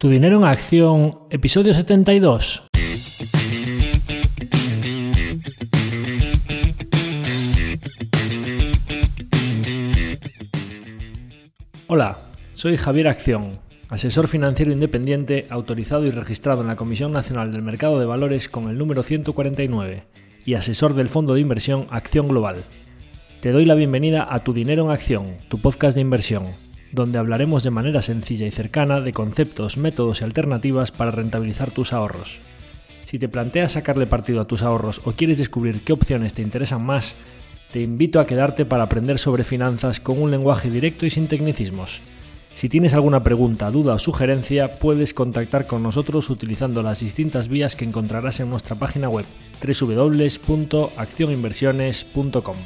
Tu dinero en acción, episodio 72. Hola, soy Javier Acción, asesor financiero independiente autorizado y registrado en la Comisión Nacional del Mercado de Valores con el número 149 y asesor del fondo de inversión Acción Global. Te doy la bienvenida a Tu Dinero en Acción, tu podcast de inversión donde hablaremos de manera sencilla y cercana de conceptos, métodos y alternativas para rentabilizar tus ahorros. Si te planteas sacarle partido a tus ahorros o quieres descubrir qué opciones te interesan más, te invito a quedarte para aprender sobre finanzas con un lenguaje directo y sin tecnicismos. Si tienes alguna pregunta, duda o sugerencia, puedes contactar con nosotros utilizando las distintas vías que encontrarás en nuestra página web www.accioninversiones.com.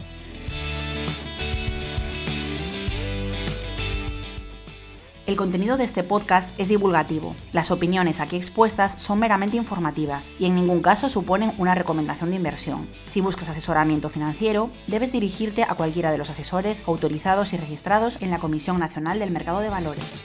El contenido de este podcast es divulgativo. Las opiniones aquí expuestas son meramente informativas y en ningún caso suponen una recomendación de inversión. Si buscas asesoramiento financiero, debes dirigirte a cualquiera de los asesores autorizados y registrados en la Comisión Nacional del Mercado de Valores.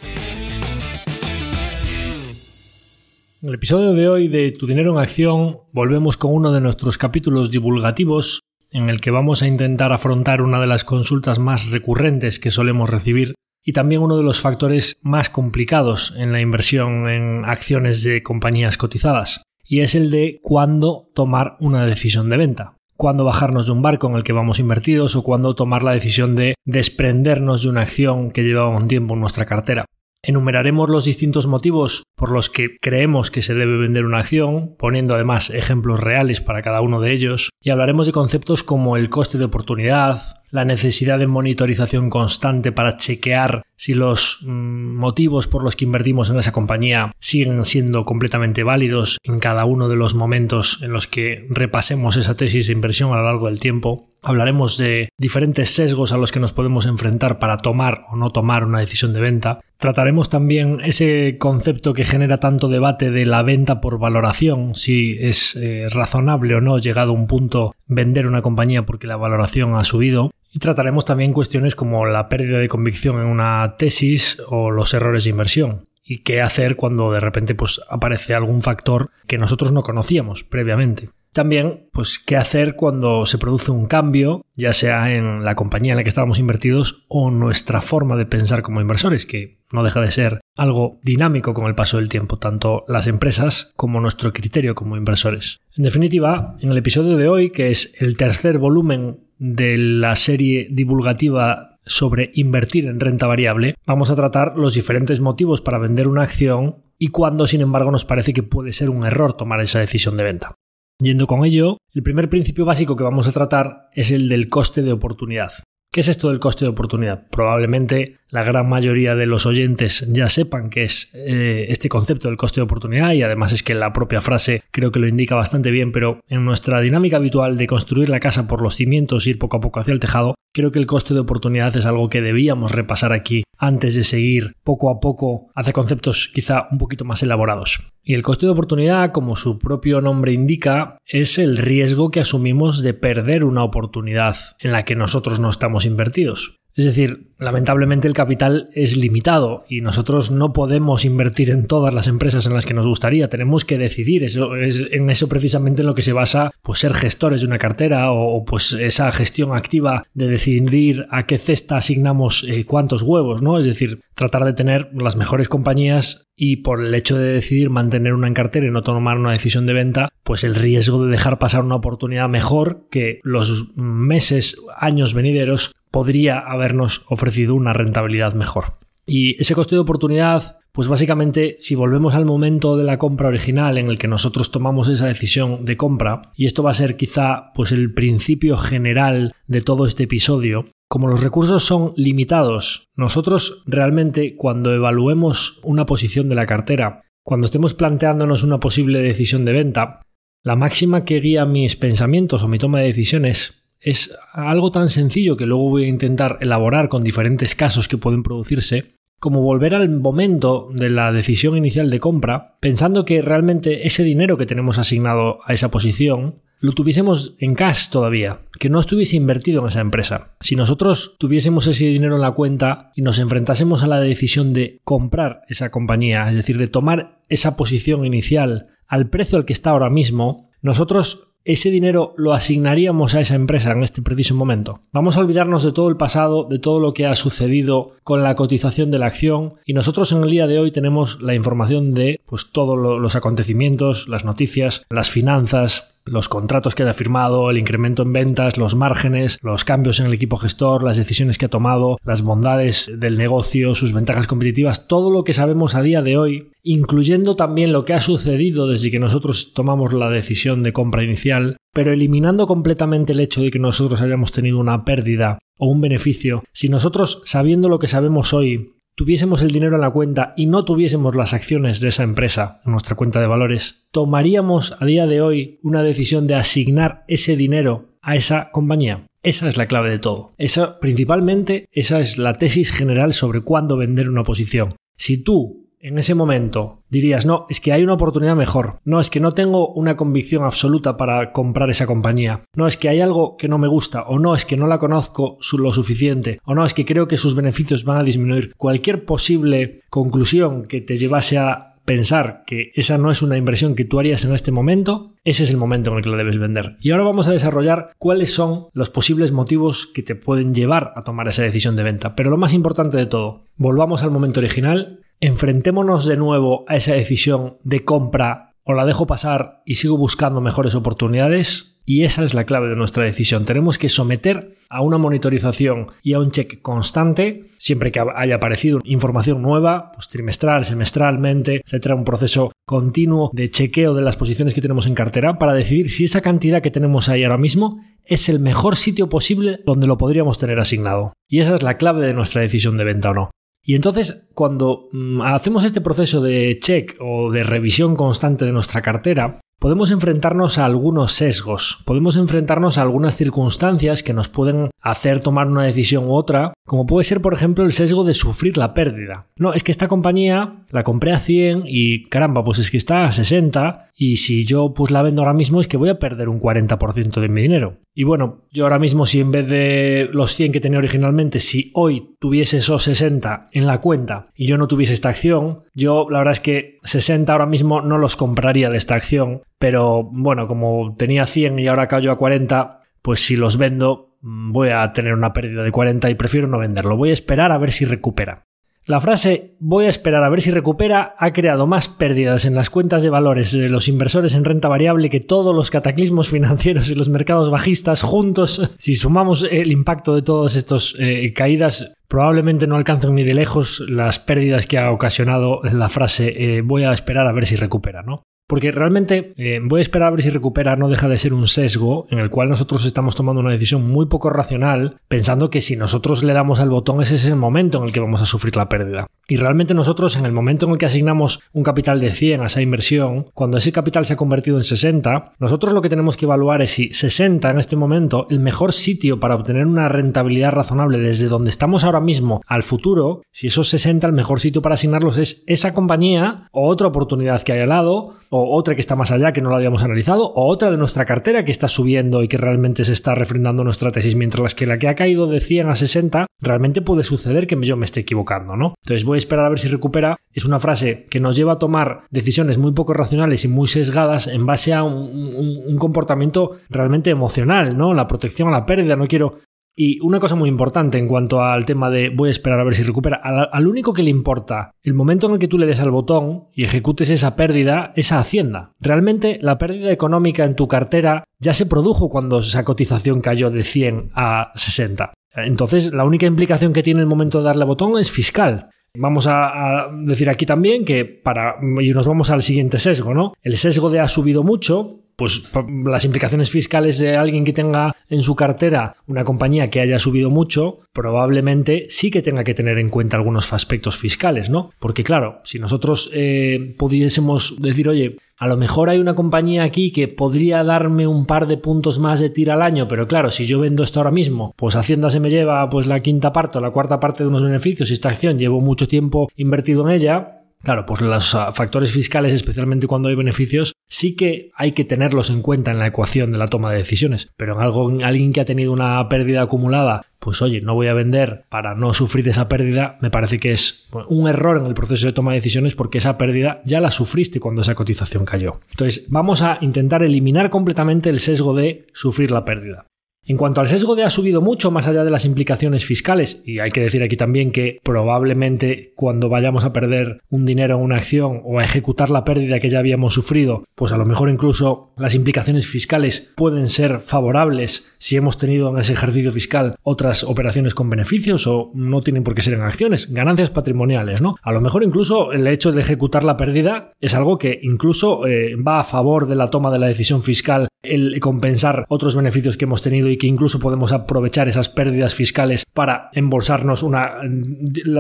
En el episodio de hoy de Tu dinero en acción volvemos con uno de nuestros capítulos divulgativos en el que vamos a intentar afrontar una de las consultas más recurrentes que solemos recibir y también uno de los factores más complicados en la inversión en acciones de compañías cotizadas, y es el de cuándo tomar una decisión de venta. Cuándo bajarnos de un barco en el que vamos invertidos o cuándo tomar la decisión de desprendernos de una acción que lleva un tiempo en nuestra cartera. Enumeraremos los distintos motivos por los que creemos que se debe vender una acción, poniendo además ejemplos reales para cada uno de ellos, y hablaremos de conceptos como el coste de oportunidad, la necesidad de monitorización constante para chequear si los mm, motivos por los que invertimos en esa compañía siguen siendo completamente válidos en cada uno de los momentos en los que repasemos esa tesis de inversión a lo largo del tiempo. Hablaremos de diferentes sesgos a los que nos podemos enfrentar para tomar o no tomar una decisión de venta. Trataremos también ese concepto que genera tanto debate de la venta por valoración, si es eh, razonable o no llegado a un punto vender una compañía porque la valoración ha subido. Trataremos también cuestiones como la pérdida de convicción en una tesis o los errores de inversión. Y qué hacer cuando de repente pues, aparece algún factor que nosotros no conocíamos previamente. También, pues, qué hacer cuando se produce un cambio, ya sea en la compañía en la que estábamos invertidos o nuestra forma de pensar como inversores, que no deja de ser algo dinámico con el paso del tiempo, tanto las empresas como nuestro criterio como inversores. En definitiva, en el episodio de hoy, que es el tercer volumen de la serie divulgativa sobre invertir en renta variable, vamos a tratar los diferentes motivos para vender una acción y cuándo, sin embargo, nos parece que puede ser un error tomar esa decisión de venta. Yendo con ello, el primer principio básico que vamos a tratar es el del coste de oportunidad. ¿Qué es esto del coste de oportunidad? Probablemente la gran mayoría de los oyentes ya sepan qué es eh, este concepto del coste de oportunidad y además es que la propia frase creo que lo indica bastante bien, pero en nuestra dinámica habitual de construir la casa por los cimientos ir poco a poco hacia el tejado, creo que el coste de oportunidad es algo que debíamos repasar aquí antes de seguir poco a poco hacia conceptos quizá un poquito más elaborados. Y el coste de oportunidad, como su propio nombre indica, es el riesgo que asumimos de perder una oportunidad en la que nosotros no estamos invertidos. Es decir, lamentablemente el capital es limitado y nosotros no podemos invertir en todas las empresas en las que nos gustaría. Tenemos que decidir. Eso, es en eso precisamente en lo que se basa pues, ser gestores de una cartera o, pues esa gestión activa de decidir a qué cesta asignamos eh, cuántos huevos, ¿no? Es decir, tratar de tener las mejores compañías y por el hecho de decidir mantener una en cartera y no tomar una decisión de venta, pues el riesgo de dejar pasar una oportunidad mejor que los meses, años venideros podría habernos ofrecido una rentabilidad mejor. Y ese coste de oportunidad, pues básicamente si volvemos al momento de la compra original en el que nosotros tomamos esa decisión de compra, y esto va a ser quizá pues el principio general de todo este episodio, como los recursos son limitados, nosotros realmente cuando evaluemos una posición de la cartera, cuando estemos planteándonos una posible decisión de venta, la máxima que guía mis pensamientos o mi toma de decisiones es algo tan sencillo que luego voy a intentar elaborar con diferentes casos que pueden producirse, como volver al momento de la decisión inicial de compra, pensando que realmente ese dinero que tenemos asignado a esa posición lo tuviésemos en cash todavía, que no estuviese invertido en esa empresa. Si nosotros tuviésemos ese dinero en la cuenta y nos enfrentásemos a la decisión de comprar esa compañía, es decir, de tomar esa posición inicial al precio al que está ahora mismo, nosotros ese dinero lo asignaríamos a esa empresa en este preciso momento. Vamos a olvidarnos de todo el pasado, de todo lo que ha sucedido con la cotización de la acción y nosotros en el día de hoy tenemos la información de pues todos los acontecimientos, las noticias, las finanzas, los contratos que haya firmado, el incremento en ventas, los márgenes, los cambios en el equipo gestor, las decisiones que ha tomado, las bondades del negocio, sus ventajas competitivas, todo lo que sabemos a día de hoy, incluyendo también lo que ha sucedido desde que nosotros tomamos la decisión de compra inicial, pero eliminando completamente el hecho de que nosotros hayamos tenido una pérdida o un beneficio, si nosotros, sabiendo lo que sabemos hoy, tuviésemos el dinero en la cuenta y no tuviésemos las acciones de esa empresa en nuestra cuenta de valores, ¿tomaríamos a día de hoy una decisión de asignar ese dinero a esa compañía? Esa es la clave de todo. Esa, principalmente, esa es la tesis general sobre cuándo vender una posición. Si tú en ese momento dirías, no, es que hay una oportunidad mejor, no, es que no tengo una convicción absoluta para comprar esa compañía, no, es que hay algo que no me gusta, o no, es que no la conozco lo suficiente, o no, es que creo que sus beneficios van a disminuir, cualquier posible conclusión que te llevase a pensar que esa no es una inversión que tú harías en este momento, ese es el momento en el que la debes vender. Y ahora vamos a desarrollar cuáles son los posibles motivos que te pueden llevar a tomar esa decisión de venta. Pero lo más importante de todo, volvamos al momento original enfrentémonos de nuevo a esa decisión de compra o la dejo pasar y sigo buscando mejores oportunidades. Y esa es la clave de nuestra decisión. Tenemos que someter a una monitorización y a un check constante, siempre que haya aparecido información nueva, pues trimestral, semestralmente, etcétera, un proceso continuo de chequeo de las posiciones que tenemos en cartera para decidir si esa cantidad que tenemos ahí ahora mismo es el mejor sitio posible donde lo podríamos tener asignado. Y esa es la clave de nuestra decisión de venta o no. Y entonces, cuando mm, hacemos este proceso de check o de revisión constante de nuestra cartera, podemos enfrentarnos a algunos sesgos, podemos enfrentarnos a algunas circunstancias que nos pueden hacer tomar una decisión u otra, como puede ser, por ejemplo, el sesgo de sufrir la pérdida. No, es que esta compañía la compré a 100 y caramba, pues es que está a 60 y si yo pues la vendo ahora mismo es que voy a perder un 40% de mi dinero. Y bueno, yo ahora mismo si en vez de los 100 que tenía originalmente, si hoy tuviese esos 60 en la cuenta y yo no tuviese esta acción, yo la verdad es que 60 ahora mismo no los compraría de esta acción, pero bueno, como tenía 100 y ahora cayó a 40, pues si los vendo mm, voy a tener una pérdida de 40 y prefiero no venderlo. Voy a esperar a ver si recupera. La frase voy a esperar a ver si recupera ha creado más pérdidas en las cuentas de valores de los inversores en renta variable que todos los cataclismos financieros y los mercados bajistas juntos. Si sumamos el impacto de todas estas eh, caídas, probablemente no alcancen ni de lejos las pérdidas que ha ocasionado la frase eh, voy a esperar a ver si recupera, ¿no? Porque realmente eh, voy a esperar a ver si recupera, no deja de ser un sesgo en el cual nosotros estamos tomando una decisión muy poco racional, pensando que si nosotros le damos al botón ese es el momento en el que vamos a sufrir la pérdida. Y realmente nosotros en el momento en el que asignamos un capital de 100 a esa inversión, cuando ese capital se ha convertido en 60, nosotros lo que tenemos que evaluar es si 60 en este momento, el mejor sitio para obtener una rentabilidad razonable desde donde estamos ahora mismo al futuro, si esos 60 el mejor sitio para asignarlos es esa compañía o otra oportunidad que hay al lado o otra que está más allá que no la habíamos analizado, o otra de nuestra cartera que está subiendo y que realmente se está refrendando nuestra tesis, mientras que la que ha caído de 100 a 60 realmente puede suceder que yo me esté equivocando, ¿no? Entonces voy a esperar a ver si recupera. Es una frase que nos lleva a tomar decisiones muy poco racionales y muy sesgadas en base a un, un comportamiento realmente emocional, ¿no? La protección a la pérdida, no quiero y una cosa muy importante en cuanto al tema de voy a esperar a ver si recupera, al, único que le importa el momento en el que tú le des al botón y ejecutes esa pérdida, esa hacienda. Realmente la pérdida económica en tu cartera ya se produjo cuando esa cotización cayó de 100 a 60. Entonces la única implicación que tiene el momento de darle al botón es fiscal. Vamos a, decir aquí también que para, y nos vamos al siguiente sesgo, ¿no? El sesgo de ha subido mucho pues las implicaciones fiscales de alguien que tenga en su cartera una compañía que haya subido mucho, probablemente sí que tenga que tener en cuenta algunos aspectos fiscales, ¿no? Porque claro, si nosotros eh, pudiésemos decir, oye, a lo mejor hay una compañía aquí que podría darme un par de puntos más de tira al año, pero claro, si yo vendo esto ahora mismo, pues Hacienda se me lleva pues la quinta parte o la cuarta parte de unos beneficios y esta acción llevo mucho tiempo invertido en ella, Claro, pues los ah, factores fiscales, especialmente cuando hay beneficios, sí que hay que tenerlos en cuenta en la ecuación de la toma de decisiones. Pero en algo, alguien que ha tenido una pérdida acumulada, pues oye, no voy a vender para no sufrir esa pérdida, me parece que es un error en el proceso de toma de decisiones porque esa pérdida ya la sufriste cuando esa cotización cayó. Entonces, vamos a intentar eliminar completamente el sesgo de sufrir la pérdida. En cuanto al sesgo de ha subido mucho más allá de las implicaciones fiscales, y hay que decir aquí también que probablemente cuando vayamos a perder un dinero en una acción o a ejecutar la pérdida que ya habíamos sufrido, pues a lo mejor incluso las implicaciones fiscales pueden ser favorables si hemos tenido en ese ejercicio fiscal otras operaciones con beneficios o no tienen por qué ser en acciones, ganancias patrimoniales, ¿no? A lo mejor incluso el hecho de ejecutar la pérdida es algo que incluso eh, va a favor de la toma de la decisión fiscal el compensar otros beneficios que hemos tenido y que incluso podemos aprovechar esas pérdidas fiscales para embolsarnos una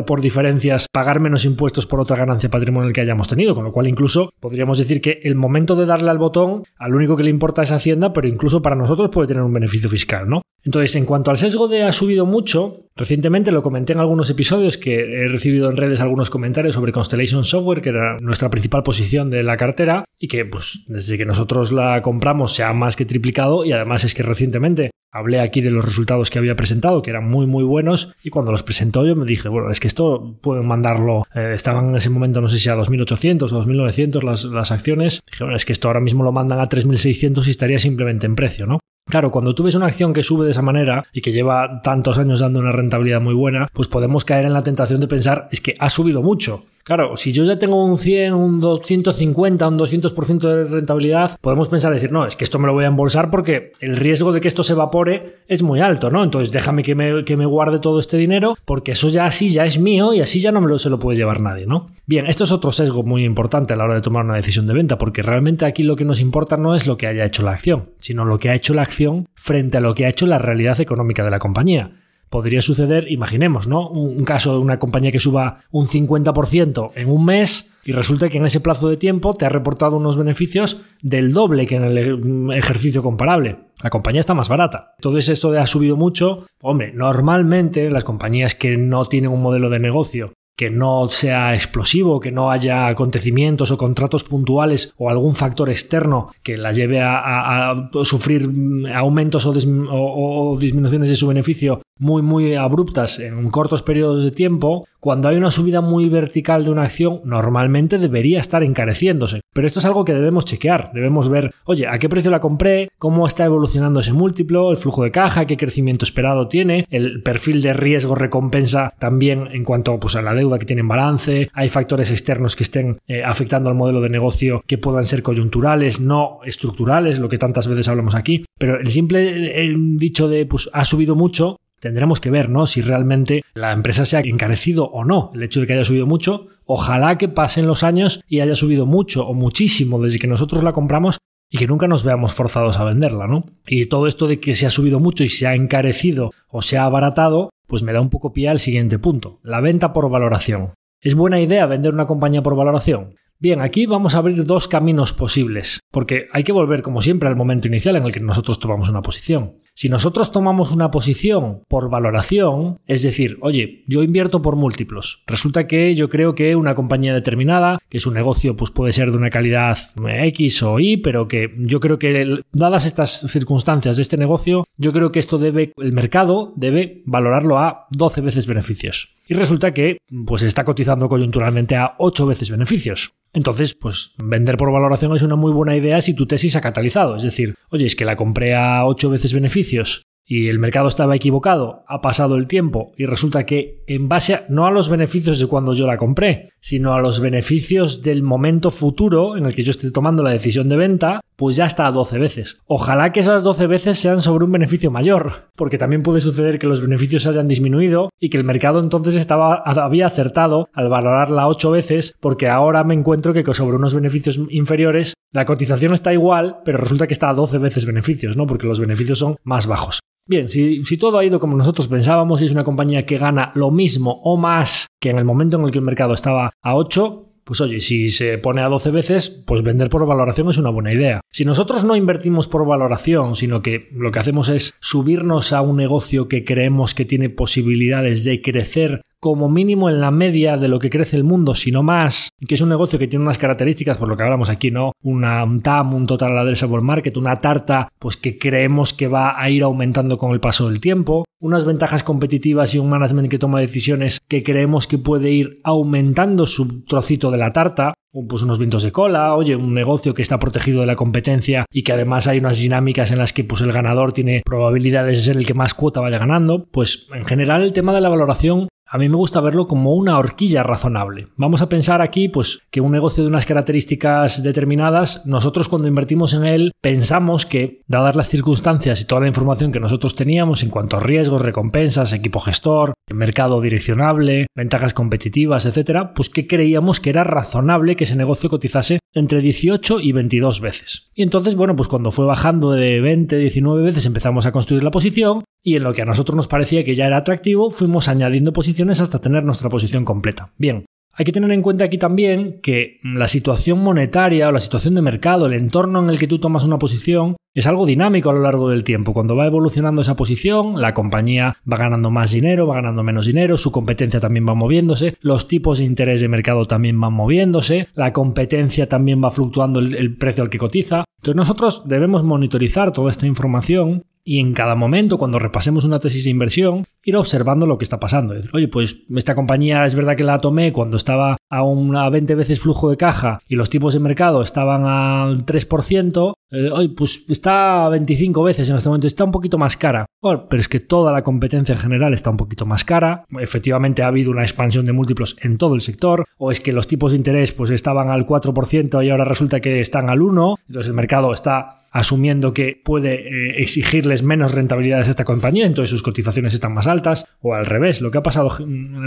por diferencias, pagar menos impuestos por otra ganancia patrimonial que hayamos tenido, con lo cual incluso podríamos decir que el momento de darle al botón, al único que le importa es Hacienda, pero incluso para nosotros puede tener un beneficio fiscal, ¿no? Entonces, en cuanto al sesgo de ha subido mucho, recientemente lo comenté en algunos episodios que he recibido en redes algunos comentarios sobre Constellation Software, que era nuestra principal posición de la cartera y que pues desde que nosotros la compramos se ha más que triplicado y además es que recientemente Hablé aquí de los resultados que había presentado, que eran muy muy buenos, y cuando los presentó yo me dije, bueno, es que esto pueden mandarlo, eh, estaban en ese momento no sé si a 2.800 o 2.900 las, las acciones, dije, bueno, es que esto ahora mismo lo mandan a 3.600 y estaría simplemente en precio, ¿no? Claro, cuando tú ves una acción que sube de esa manera y que lleva tantos años dando una rentabilidad muy buena, pues podemos caer en la tentación de pensar, es que ha subido mucho. Claro, si yo ya tengo un 100, un 250, un 200% de rentabilidad, podemos pensar decir, no, es que esto me lo voy a embolsar porque el riesgo de que esto se evapore es muy alto, ¿no? Entonces déjame que me, que me guarde todo este dinero porque eso ya así ya es mío y así ya no me lo, se lo puede llevar nadie, ¿no? Bien, esto es otro sesgo muy importante a la hora de tomar una decisión de venta porque realmente aquí lo que nos importa no es lo que haya hecho la acción, sino lo que ha hecho la acción frente a lo que ha hecho la realidad económica de la compañía podría suceder, imaginemos, ¿no? Un, caso de una compañía que suba un 50% en un mes y resulta que en ese plazo de tiempo te ha reportado unos beneficios del doble que en el ejercicio comparable. La compañía está más barata. Entonces esto de ha subido mucho. Hombre, normalmente las compañías que no tienen un modelo de negocio que no sea explosivo, que no haya acontecimientos o contratos puntuales o algún factor externo que la lleve a, sufrir aumentos o, disminuciones de su beneficio muy muy abruptas en cortos periodos de tiempo, cuando hay una subida muy vertical de una acción, normalmente debería estar encareciéndose. Pero esto es algo que debemos chequear, debemos ver, oye, ¿a qué precio la compré? ¿Cómo está evolucionando ese múltiplo? ¿El flujo de caja? ¿Qué crecimiento esperado tiene? ¿El perfil de riesgo recompensa también en cuanto pues, a la deuda que tiene en balance? ¿Hay factores externos que estén eh, afectando al modelo de negocio que puedan ser coyunturales, no estructurales, lo que tantas veces hablamos aquí? Pero el simple eh, dicho de pues ha subido mucho Tendremos que ver, ¿no? Si realmente la empresa se ha encarecido o no. El hecho de que haya subido mucho, ojalá que pasen los años y haya subido mucho o muchísimo desde que nosotros la compramos y que nunca nos veamos forzados a venderla, ¿no? Y todo esto de que se ha subido mucho y se ha encarecido o se ha abaratado, pues me da un poco pie al siguiente punto, la venta por valoración. ¿Es buena idea vender una compañía por valoración? Bien, aquí vamos a abrir dos caminos posibles, porque hay que volver como siempre al momento inicial en el que nosotros tomamos una posición. Si nosotros tomamos una posición por valoración, es decir, oye, yo invierto por múltiplos. Resulta que yo creo que una compañía determinada, que su negocio pues puede ser de una calidad X o Y, pero que yo creo que dadas estas circunstancias de este negocio, yo creo que esto debe el mercado debe valorarlo a 12 veces beneficios. Y resulta que pues está cotizando coyunturalmente a 8 veces beneficios. Entonces, pues vender por valoración es una muy buena idea si tu tesis ha catalizado. Es decir, oye, es que la compré a 8 veces beneficios y el mercado estaba equivocado, ha pasado el tiempo y resulta que en base no a los beneficios de cuando yo la compré, sino a los beneficios del momento futuro en el que yo esté tomando la decisión de venta, pues ya está a 12 veces. Ojalá que esas 12 veces sean sobre un beneficio mayor, porque también puede suceder que los beneficios hayan disminuido y que el mercado entonces estaba, había acertado al valorarla 8 veces, porque ahora me encuentro que sobre unos beneficios inferiores la cotización está igual, pero resulta que está a 12 veces beneficios, ¿no? Porque los beneficios son más bajos. Bien, si, si, todo ha ido como nosotros pensábamos y es una compañía que gana lo mismo o más que en el momento en el que el mercado estaba a 8, pues oye, si se pone a 12 veces, pues vender por valoración es una buena idea. Si nosotros no invertimos por valoración, sino que lo que hacemos es subirnos a un negocio que creemos que tiene posibilidades de crecer como mínimo en la media de lo que crece el mundo, sino más, que es un negocio que tiene unas características, por lo que hablamos aquí, ¿no? Una, un TAM, un Total Addressable Market, una tarta, pues que creemos que va a ir aumentando con el paso del tiempo, unas ventajas competitivas y un management que toma decisiones que creemos que puede ir aumentando su trocito de la tarta, pues unos vientos de cola, oye, un negocio que está protegido de la competencia y que además hay unas dinámicas en las que pues el ganador tiene probabilidades de ser el que más cuota vaya ganando, pues en general el tema de la valoración a mí me gusta verlo como una horquilla razonable. Vamos a pensar aquí, pues, que un negocio de unas características determinadas, nosotros cuando invertimos en él, pensamos que, dadas las circunstancias y toda la información que nosotros teníamos en cuanto a riesgos, recompensas, equipo gestor, mercado direccionable, ventajas competitivas, etcétera, pues que creíamos que era razonable que ese negocio cotizase entre 18 y 22 veces. Y entonces, bueno, pues cuando fue bajando de 20, 19 veces empezamos a construir la posición y en lo que a nosotros nos parecía que ya era atractivo, fuimos añadiendo posiciones hasta tener nuestra posición completa. Bien, hay que tener en cuenta aquí también que la situación monetaria o la situación de mercado, el entorno en el que tú tomas una posición, es algo dinámico a lo largo del tiempo. Cuando va evolucionando esa posición, la compañía va ganando más dinero, va ganando menos dinero, su competencia también va moviéndose, los tipos de interés de mercado también van moviéndose, la competencia también va fluctuando el, precio al que cotiza. Entonces nosotros debemos monitorizar toda esta información y en cada momento, cuando repasemos una tesis de inversión, ir observando lo que está pasando. oye, pues esta compañía es verdad que la tomé cuando estaba a una 20 veces flujo de caja y los tipos de mercado estaban al 3%, eh, hoy pues está a 25 veces en este momento, está un poquito más cara. pero es que toda la competencia en general está un poquito más cara. Efectivamente ha habido una expansión de múltiplos en todo el sector. O es que los tipos de interés pues estaban al 4% y ahora resulta que están al 1%. Entonces el mercado está asumiendo que puede eh, exigirles menos rentabilidades a esta compañía, entonces sus cotizaciones están más altas, o al revés, lo que ha pasado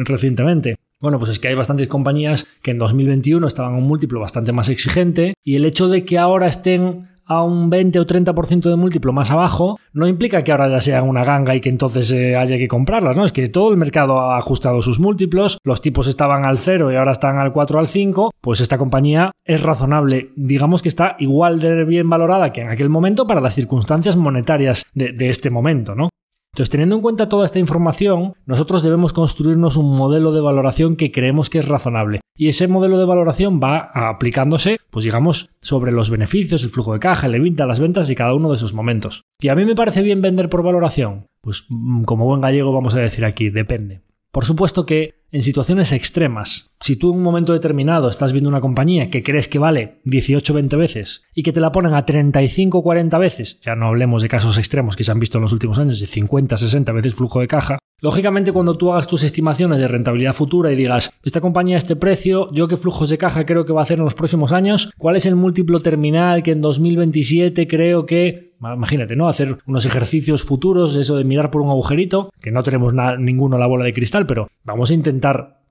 recientemente. Bueno, pues es que hay bastantes compañías que en 2021 estaban a un múltiplo bastante más exigente y el hecho de que ahora estén a un 20 o 30% de múltiplo más abajo, no implica que ahora ya sean una ganga y que entonces eh, haya que comprarlas, ¿no? Es que todo el mercado ha ajustado sus múltiplos, los tipos estaban al 0 y ahora están al 4 o al 5, pues esta compañía es razonable, digamos que está igual de bien valorada que en aquel momento para las circunstancias monetarias de este momento, ¿no? Entonces, teniendo en cuenta toda esta información, nosotros debemos construirnos un modelo de valoración que creemos que es razonable. Y ese modelo de valoración va aplicándose, pues digamos, sobre los beneficios, el flujo de caja, el evita, las ventas y cada uno de esos momentos. ¿Y a mí me parece bien vender por valoración? Pues mm, como buen gallego vamos a decir aquí, depende. Por supuesto que en situaciones extremas, si tú en un momento determinado estás viendo una compañía que crees que vale 18-20 veces y que te la ponen a 35-40 veces, ya no hablemos de casos extremos que se han visto en los últimos años de 50-60 veces flujo de caja, Lógicamente, cuando tú hagas tus estimaciones de rentabilidad futura y digas, esta compañía a este precio, yo qué flujos de caja creo que va a hacer en los próximos años, cuál es el múltiplo terminal que en 2027 creo que Imagínate, ¿no? Hacer unos ejercicios futuros, eso de mirar por un agujerito, que no tenemos ninguno la bola de cristal, pero vamos a intentar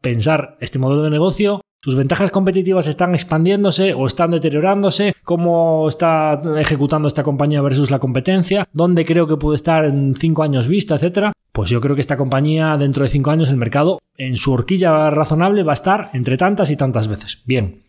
pensar este modelo de negocio sus ventajas competitivas están expandiéndose o están deteriorándose, cómo está ejecutando esta compañía versus la competencia, dónde creo que puede estar en cinco años vista, etcétera. Pues yo creo que esta compañía dentro de cinco años el mercado en su horquilla razonable va a estar entre tantas y tantas veces. Bien,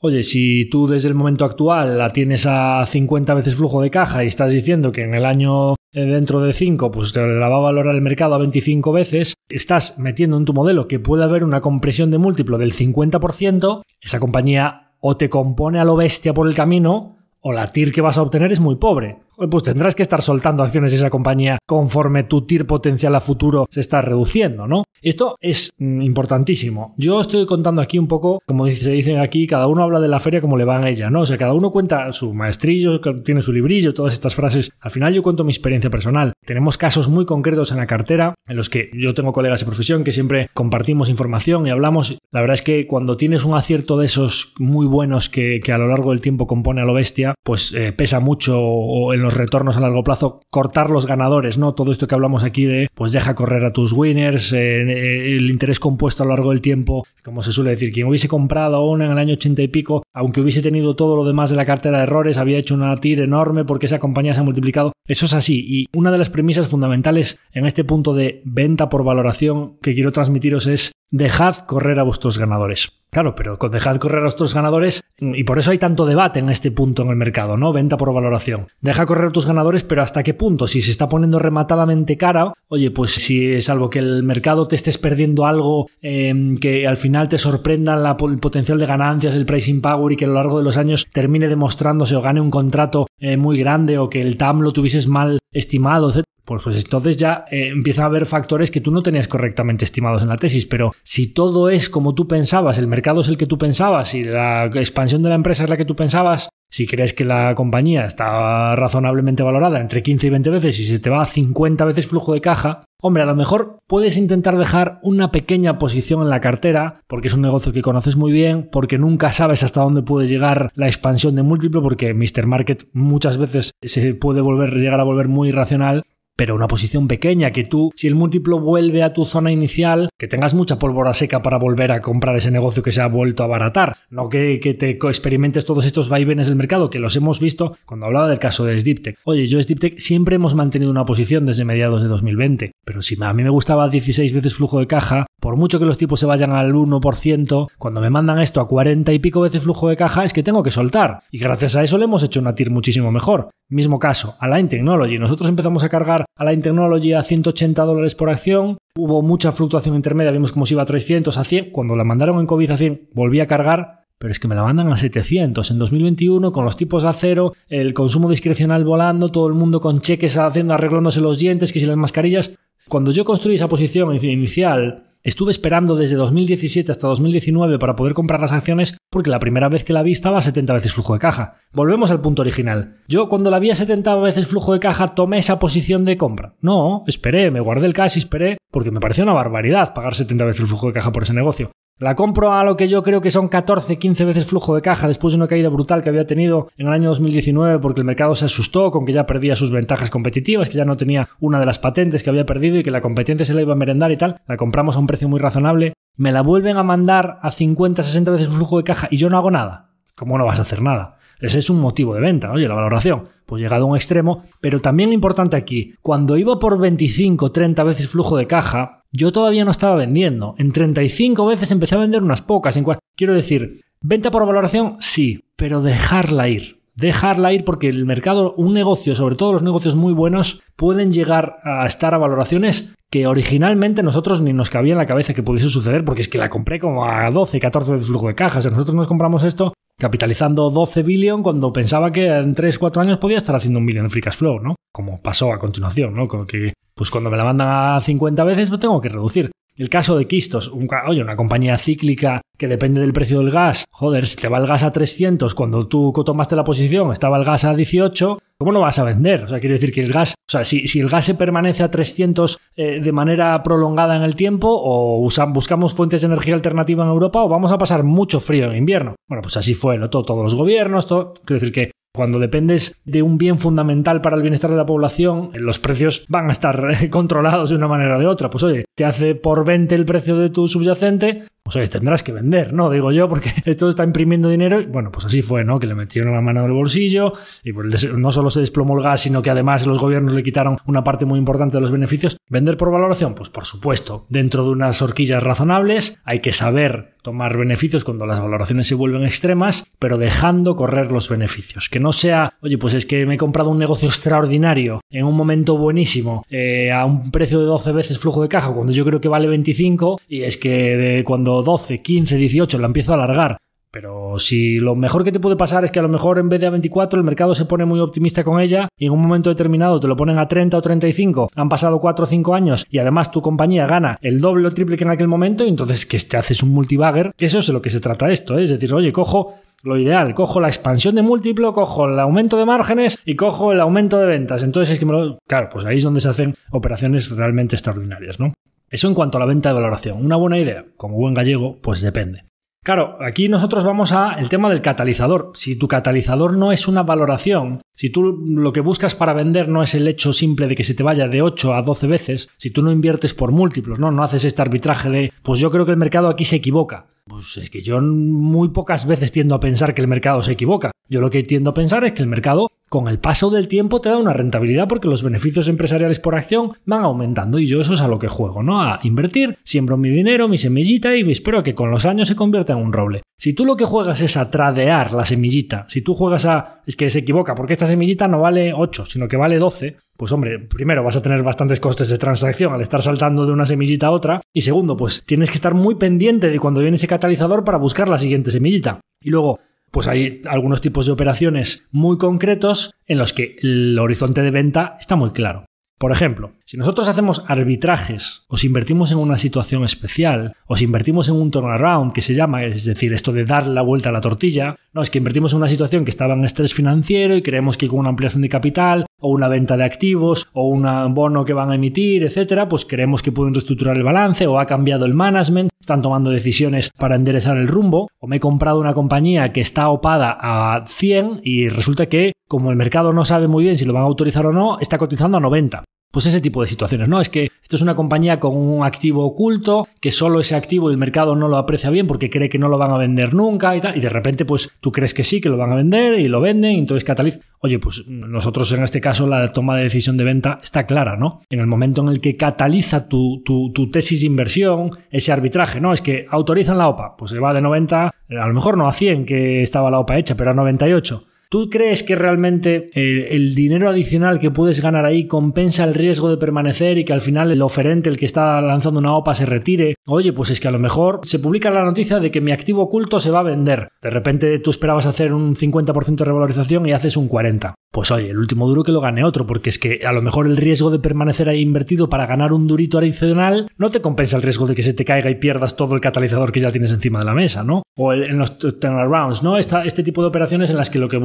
Oye, si tú desde el momento actual la tienes a 50 veces flujo de caja y estás diciendo que en el año eh, dentro de 5 pues te la va a valorar el mercado a 25 veces, estás metiendo en tu modelo que puede haber una compresión de múltiplo del 50%, esa compañía o te compone a lo bestia por el camino o la TIR que vas a obtener es muy pobre pues tendrás que estar soltando acciones de esa compañía conforme tu TIR potencial a futuro se está reduciendo, ¿no? Esto es mm, importantísimo. Yo estoy contando aquí un poco, como se dice aquí, cada uno habla de la feria como le va a ella, ¿no? O sea, cada uno cuenta su maestrillo, tiene su librillo, todas estas frases. Al final yo cuento mi experiencia personal. Tenemos casos muy concretos en la cartera en los que yo tengo colegas de profesión que siempre compartimos información y hablamos. La verdad es que cuando tienes un acierto de esos muy buenos que, a lo largo del tiempo compone a lo bestia, pues eh, pesa mucho en los retornos a largo plazo, cortar los ganadores, ¿no? Todo esto que hablamos aquí de, pues deja correr a tus winners, eh, el interés compuesto a lo largo del tiempo, como se suele decir, quien hubiese comprado una en el año 80 y pico, aunque hubiese tenido todo lo demás de la cartera de errores, había hecho una TIR enorme porque esa compañía se ha multiplicado. Eso es así. Y una de las premisas fundamentales en este punto de venta por valoración que quiero transmitiros es dejad correr a vuestros ganadores. Claro, pero dejad correr a vuestros ganadores y por eso hay tanto debate en este punto en el mercado, ¿no? Venta por valoración. Deja correr a tus ganadores, pero ¿hasta qué punto? Si se está poniendo rematadamente cara, oye, pues si es algo que el mercado te estés perdiendo algo em, que al final te sorprenda el potencial de ganancias, el pricing power y que a lo largo de los años termine demostrándose o gane un contrato eh, muy grande o que el TAM lo tuvieses mal estimado, etc. Pues, pues entonces ya eh, empieza a haber factores que tú no tenías correctamente estimados en la tesis, pero si todo es como tú pensabas, el mercado es el que tú pensabas y la expansión de la empresa es la que tú pensabas, si crees que la compañía está razonablemente valorada entre 15 y 20 veces y se te va a 50 veces flujo de caja, hombre, a lo mejor puedes intentar dejar una pequeña posición en la cartera, porque es un negocio que conoces muy bien, porque nunca sabes hasta dónde puede llegar la expansión de múltiplo, porque Mr. Market muchas veces se puede volver, llegar a volver muy irracional pero una posición pequeña, que tú, si el múltiplo vuelve a tu zona inicial, que tengas mucha pólvora seca para volver a comprar ese negocio que se ha vuelto a abaratar, no que, te experimentes todos estos vaivenes del mercado, que los hemos visto cuando hablaba del caso de Sdiptech. Oye, yo Sdiptech siempre hemos mantenido una posición desde mediados de 2020, pero si a mí me gustaba 16 veces flujo de caja, por mucho que los tipos se vayan al 1%, cuando me mandan esto a 40 y pico veces flujo de caja, es que tengo que soltar. Y gracias a eso le hemos hecho una TIR muchísimo mejor. Mismo caso, Align Technology. Nosotros empezamos a cargar Align Technology a 180 dólares por acción. Hubo mucha fluctuación intermedia, vimos cómo se iba a 300, a 100. Cuando la mandaron en COVID a 100, volví a cargar pero es que me la mandan a 700 en 2021 con los tipos a cero, el consumo discrecional volando, todo el mundo con cheques haciendo arreglándose los dientes, que si las mascarillas. Cuando yo construí esa posición inicial Estuve esperando desde 2017 hasta 2019 para poder comprar las acciones porque la primera vez que la vi estaba a 70 veces flujo de caja. Volvemos al punto original. Yo cuando la vi a 70 veces flujo de caja tomé esa posición de compra. No, esperé, me guardé el cash y esperé porque me pareció una barbaridad pagar 70 veces el flujo de caja por ese negocio. La compro a lo que yo creo que son 14, 15 veces flujo de caja después de una caída brutal que había tenido en el año 2019 porque el mercado se asustó con que ya perdía sus ventajas competitivas, que ya no tenía una de las patentes que había perdido y que la competencia se la iba a merendar y tal. La compramos a un precio muy razonable. Me la vuelven a mandar a 50, 60 veces flujo de caja y yo no hago nada. ¿Cómo no vas a hacer nada? Ese es un motivo de venta, oye, la valoración. Pues llegado a un extremo, pero también lo importante aquí, cuando iba por 25, 30 veces flujo de caja, yo todavía no estaba vendiendo. En 35 veces empecé a vender unas pocas. En Quiero decir, venta por valoración, sí, pero dejarla ir. Dejarla ir porque el mercado, un negocio, sobre todo los negocios muy buenos, pueden llegar a estar a valoraciones que originalmente nosotros ni nos cabía en la cabeza que pudiese suceder, porque es que la compré como a 12, 14 veces flujo de cajas. nosotros nos compramos esto capitalizando 12 billion cuando pensaba que en 3, 4 años podía estar haciendo un billón de free cash flow, ¿no? Como pasó a continuación, ¿no? Como que, pues cuando me la mandan a 50 veces, lo tengo que reducir. El caso de Kistos, oye, una compañía cíclica que depende del precio del gas. Joder, si te va el gas a 300 cuando tú tomaste la posición, estaba el gas a 18, ¿cómo no vas a vender? O sea, quiere decir que el gas, o sea, si, el gas se permanece a 300 eh, de manera prolongada en el tiempo, o buscamos fuentes de energía alternativa en Europa, o vamos a pasar mucho frío en invierno. Bueno, pues así fue, ¿no? todos los gobiernos, todo. Quiero decir que cuando dependes de un bien fundamental para el bienestar de la población, los precios van a estar controlados de una manera o de otra. Pues oye, te hace por 20 el precio de tu subyacente, pues oye, tendrás que vender, ¿no? Digo yo, porque esto está imprimiendo dinero y bueno, pues así fue, ¿no? Que le metieron la mano en el bolsillo y no solo se desplomó el gas, sino que además los gobiernos le quitaron una parte muy importante de los beneficios. ¿Vender por valoración? Pues por supuesto, dentro de unas horquillas razonables, hay que saber tomar beneficios cuando las valoraciones se vuelven extremas, pero dejando correr los beneficios. Que no sea, oye, pues es que me he comprado un negocio extraordinario en un momento buenísimo eh, a un precio de 12 veces flujo de caja cuando yo creo que vale 25 y es que cuando 12, 15, 18 la empiezo a alargar pero si lo mejor que te puede pasar es que a lo mejor en vez de a 24 el mercado se pone muy optimista con ella y en un momento determinado te lo ponen a 30 o 35, han pasado 4 o 5 años y además tu compañía gana el doble o triple que en aquel momento y entonces que te haces un multibagger, eso es de lo que se trata esto, ¿eh? es decir, oye, cojo lo ideal, cojo la expansión de múltiplo, cojo el aumento de márgenes y cojo el aumento de ventas. Entonces es que me lo... Claro, pues ahí es donde se hacen operaciones realmente extraordinarias, ¿no? Eso en cuanto a la venta de valoración. ¿Una buena idea? Como buen gallego, pues depende. Claro, aquí nosotros vamos a el tema del catalizador. Si tu catalizador no es una valoración, si tú lo que buscas para vender no es el hecho simple de que se te vaya de 8 a 12 veces, si tú no inviertes por múltiplos, ¿no? No haces este arbitraje de, pues yo creo que el mercado aquí se equivoca. Pues es que yo muy pocas veces tiendo a pensar que el mercado se equivoca. Yo lo que tiendo a pensar es que el mercado con el paso del tiempo te da una rentabilidad porque los beneficios empresariales por acción van aumentando y yo eso es a lo que juego, ¿no? A invertir, siembro mi dinero, mi semillita y espero que con los años se convierta en un roble. Si tú lo que juegas es a tradear la semillita, si tú juegas a... es que se equivoca porque esta semillita no vale 8, sino que vale 12, pues hombre, primero vas a tener bastantes costes de transacción al estar saltando de una semillita a otra y segundo, pues tienes que estar muy pendiente de cuando viene ese catalizador para buscar la siguiente semillita. Y luego, pues hay algunos tipos de operaciones muy concretos en los que el horizonte de venta está muy claro. Por ejemplo, si nosotros hacemos arbitrajes, o invertimos en una situación especial, o invertimos en un turnaround que se llama, es decir, esto de dar la vuelta a la tortilla, no, es que invertimos en una situación que estaba en estrés financiero y creemos que con una ampliación de capital, o una venta de activos, o un bono que van a emitir, etcétera, pues creemos que pueden reestructurar el balance, o ha cambiado el management, están tomando decisiones para enderezar el rumbo, o me he comprado una compañía que está opada a 100 y resulta que, como el mercado no sabe muy bien si lo van a autorizar o no, está cotizando a 90. Pues ese tipo de situaciones, ¿no? Es que esto es una compañía con un activo oculto, que solo ese activo el mercado no lo aprecia bien porque cree que no lo van a vender nunca y tal, y de repente pues tú crees que sí, que lo van a vender y lo venden, y entonces cataliza. Oye, pues nosotros en este caso la toma de decisión de venta está clara, ¿no? En el momento en el que cataliza tu, tu, tu tesis de inversión, ese arbitraje, ¿no? Es que autorizan la OPA, pues se va de 90, a lo mejor no a 100 que estaba la OPA hecha, pero a 98 ¿Tú crees que realmente eh, el, dinero adicional que puedes ganar ahí compensa el riesgo de permanecer y que al final el oferente, el que está lanzando una OPA, se retire? Oye, pues es que a lo mejor se publica la noticia de que mi activo oculto se va a vender. De repente tú esperabas hacer un 50% de revalorización y haces un 40%. Pues oye, el último duro que lo gane otro, porque es que a lo mejor el riesgo de permanecer ahí invertido para ganar un durito adicional no te compensa el riesgo de que se te caiga y pierdas todo el catalizador que ya tienes encima de la mesa, ¿no? O en los turnarounds, ¿no? este tipo de operaciones en las que lo que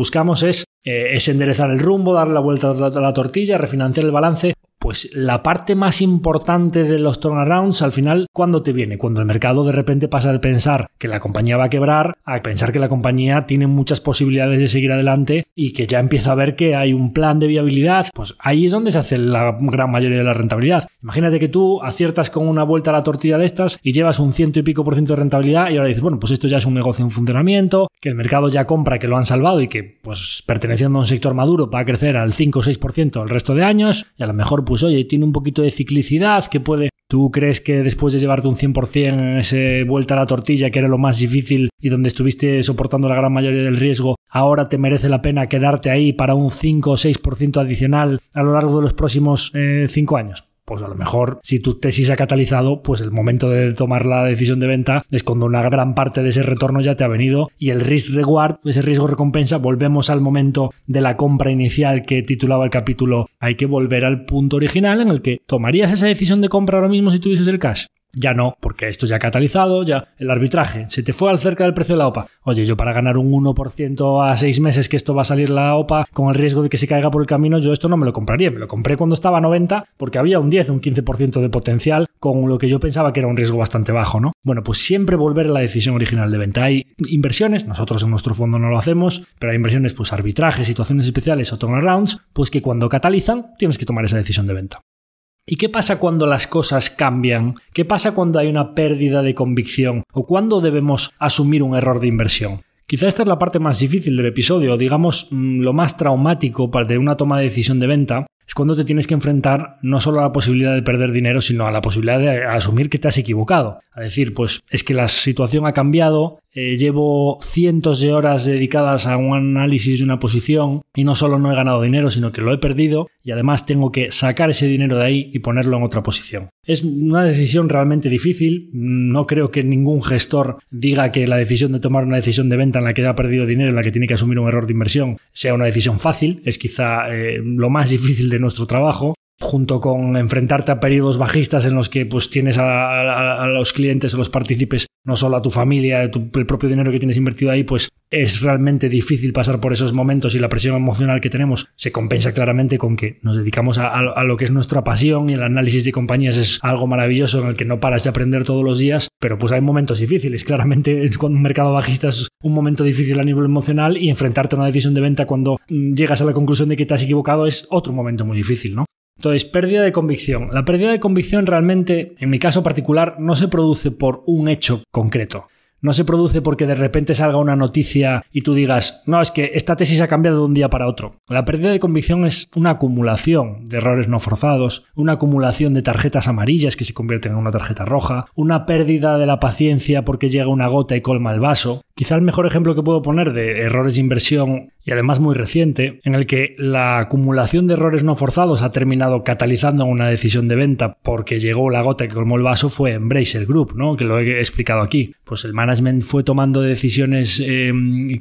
es, eh, es enderezar el rumbo, dar la vuelta a la tortilla, refinanciar el balance pues la parte más importante de los turnarounds al final, ¿cuándo te viene? Cuando el mercado de repente pasa de pensar que la compañía va a quebrar a pensar que la compañía tiene muchas posibilidades de seguir adelante y que ya empieza a ver que hay un plan de viabilidad, pues ahí es donde se hace la gran mayoría de la rentabilidad. Imagínate que tú aciertas con una vuelta a la tortilla de estas y llevas un ciento y pico por ciento de rentabilidad y ahora dices, bueno, pues esto ya es un negocio en funcionamiento, que el mercado ya compra que lo han salvado y que pues perteneciendo a un sector maduro va a crecer al 5 o 6% el resto de años y a lo mejor pues oye, tiene un poquito de ciclicidad que puede... ¿Tú crees que después de llevarte un 100% en ese vuelta a la tortilla, que era lo más difícil y donde estuviste soportando la gran mayoría del riesgo, ahora te merece la pena quedarte ahí para un 5 o 6% adicional a lo largo de los próximos 5 eh, años? Pues a lo mejor si tu tesis ha catalizado, pues el momento de tomar la decisión de venta es cuando una gran parte de ese retorno ya te ha venido y el risk reward, ese riesgo recompensa, volvemos al momento de la compra inicial que titulaba el capítulo, hay que volver al punto original en el que tomarías esa decisión de compra ahora mismo si tuvieses el cash. Ya no, porque esto ya ha catalizado, ya el arbitraje se te fue al cerca del precio de la OPA. Oye, yo para ganar un 1% a 6 meses que esto va a salir la OPA con el riesgo de que se caiga por el camino, yo esto no me lo compraría. Me lo compré cuando estaba a 90 porque había un 10, un 15% de potencial con lo que yo pensaba que era un riesgo bastante bajo, ¿no? Bueno, pues siempre volver a la decisión original de venta. Hay inversiones, nosotros en nuestro fondo no lo hacemos, pero hay inversiones, pues arbitraje, situaciones especiales o turnarounds, pues que cuando catalizan tienes que tomar esa decisión de venta. ¿Y qué pasa cuando las cosas cambian? ¿Qué pasa cuando hay una pérdida de convicción? ¿O cuando debemos asumir un error de inversión? Quizá esta es la parte más difícil del episodio, digamos mm, lo más traumático de una toma de decisión de venta, es cuando te tienes que enfrentar no solo a la posibilidad de perder dinero, sino a la posibilidad de asumir que te has equivocado. A decir, pues es que la situación ha cambiado, eh, llevo cientos de horas dedicadas a un análisis de una posición y no solo no he ganado dinero, sino que lo he perdido y además tengo que sacar ese dinero de ahí y ponerlo en otra posición. Es una decisión realmente difícil. No creo que ningún gestor diga que la decisión de tomar una decisión de venta en la que ha perdido dinero, en la que tiene que asumir un error de inversión, sea una decisión fácil. Es quizá eh, lo más difícil de nuestro trabajo. Junto con enfrentarte a periodos bajistas en los que pues tienes a, los clientes o los partícipes, no solo a tu familia, el propio dinero que tienes invertido ahí, pues es realmente difícil pasar por esos momentos y la presión emocional que tenemos se compensa claramente con que nos dedicamos a, lo que es nuestra pasión y el análisis de compañías es algo maravilloso en el que no paras de aprender todos los días, pero pues hay momentos difíciles. Claramente cuando un mercado bajista es un momento difícil a nivel emocional y enfrentarte a una decisión de venta cuando mm, llegas a la conclusión de que te has equivocado es otro momento muy difícil, ¿no? Entonces, pérdida de convicción. La pérdida de convicción realmente, en mi caso particular, no se produce por un hecho concreto. No se produce porque de repente salga una noticia y tú digas, no, es que esta tesis ha cambiado de un día para otro. La pérdida de convicción es una acumulación de errores no forzados, una acumulación de tarjetas amarillas que se convierten en una tarjeta roja, una pérdida de la paciencia porque llega una gota y colma el vaso. Quizá el mejor ejemplo que puedo poner de errores de inversión y además muy reciente, en el que la acumulación de errores no forzados ha terminado catalizando una decisión de venta porque llegó la gota que colmó el vaso fue Embracer Group, ¿no? que lo he explicado aquí. Pues el management fue tomando decisiones eh,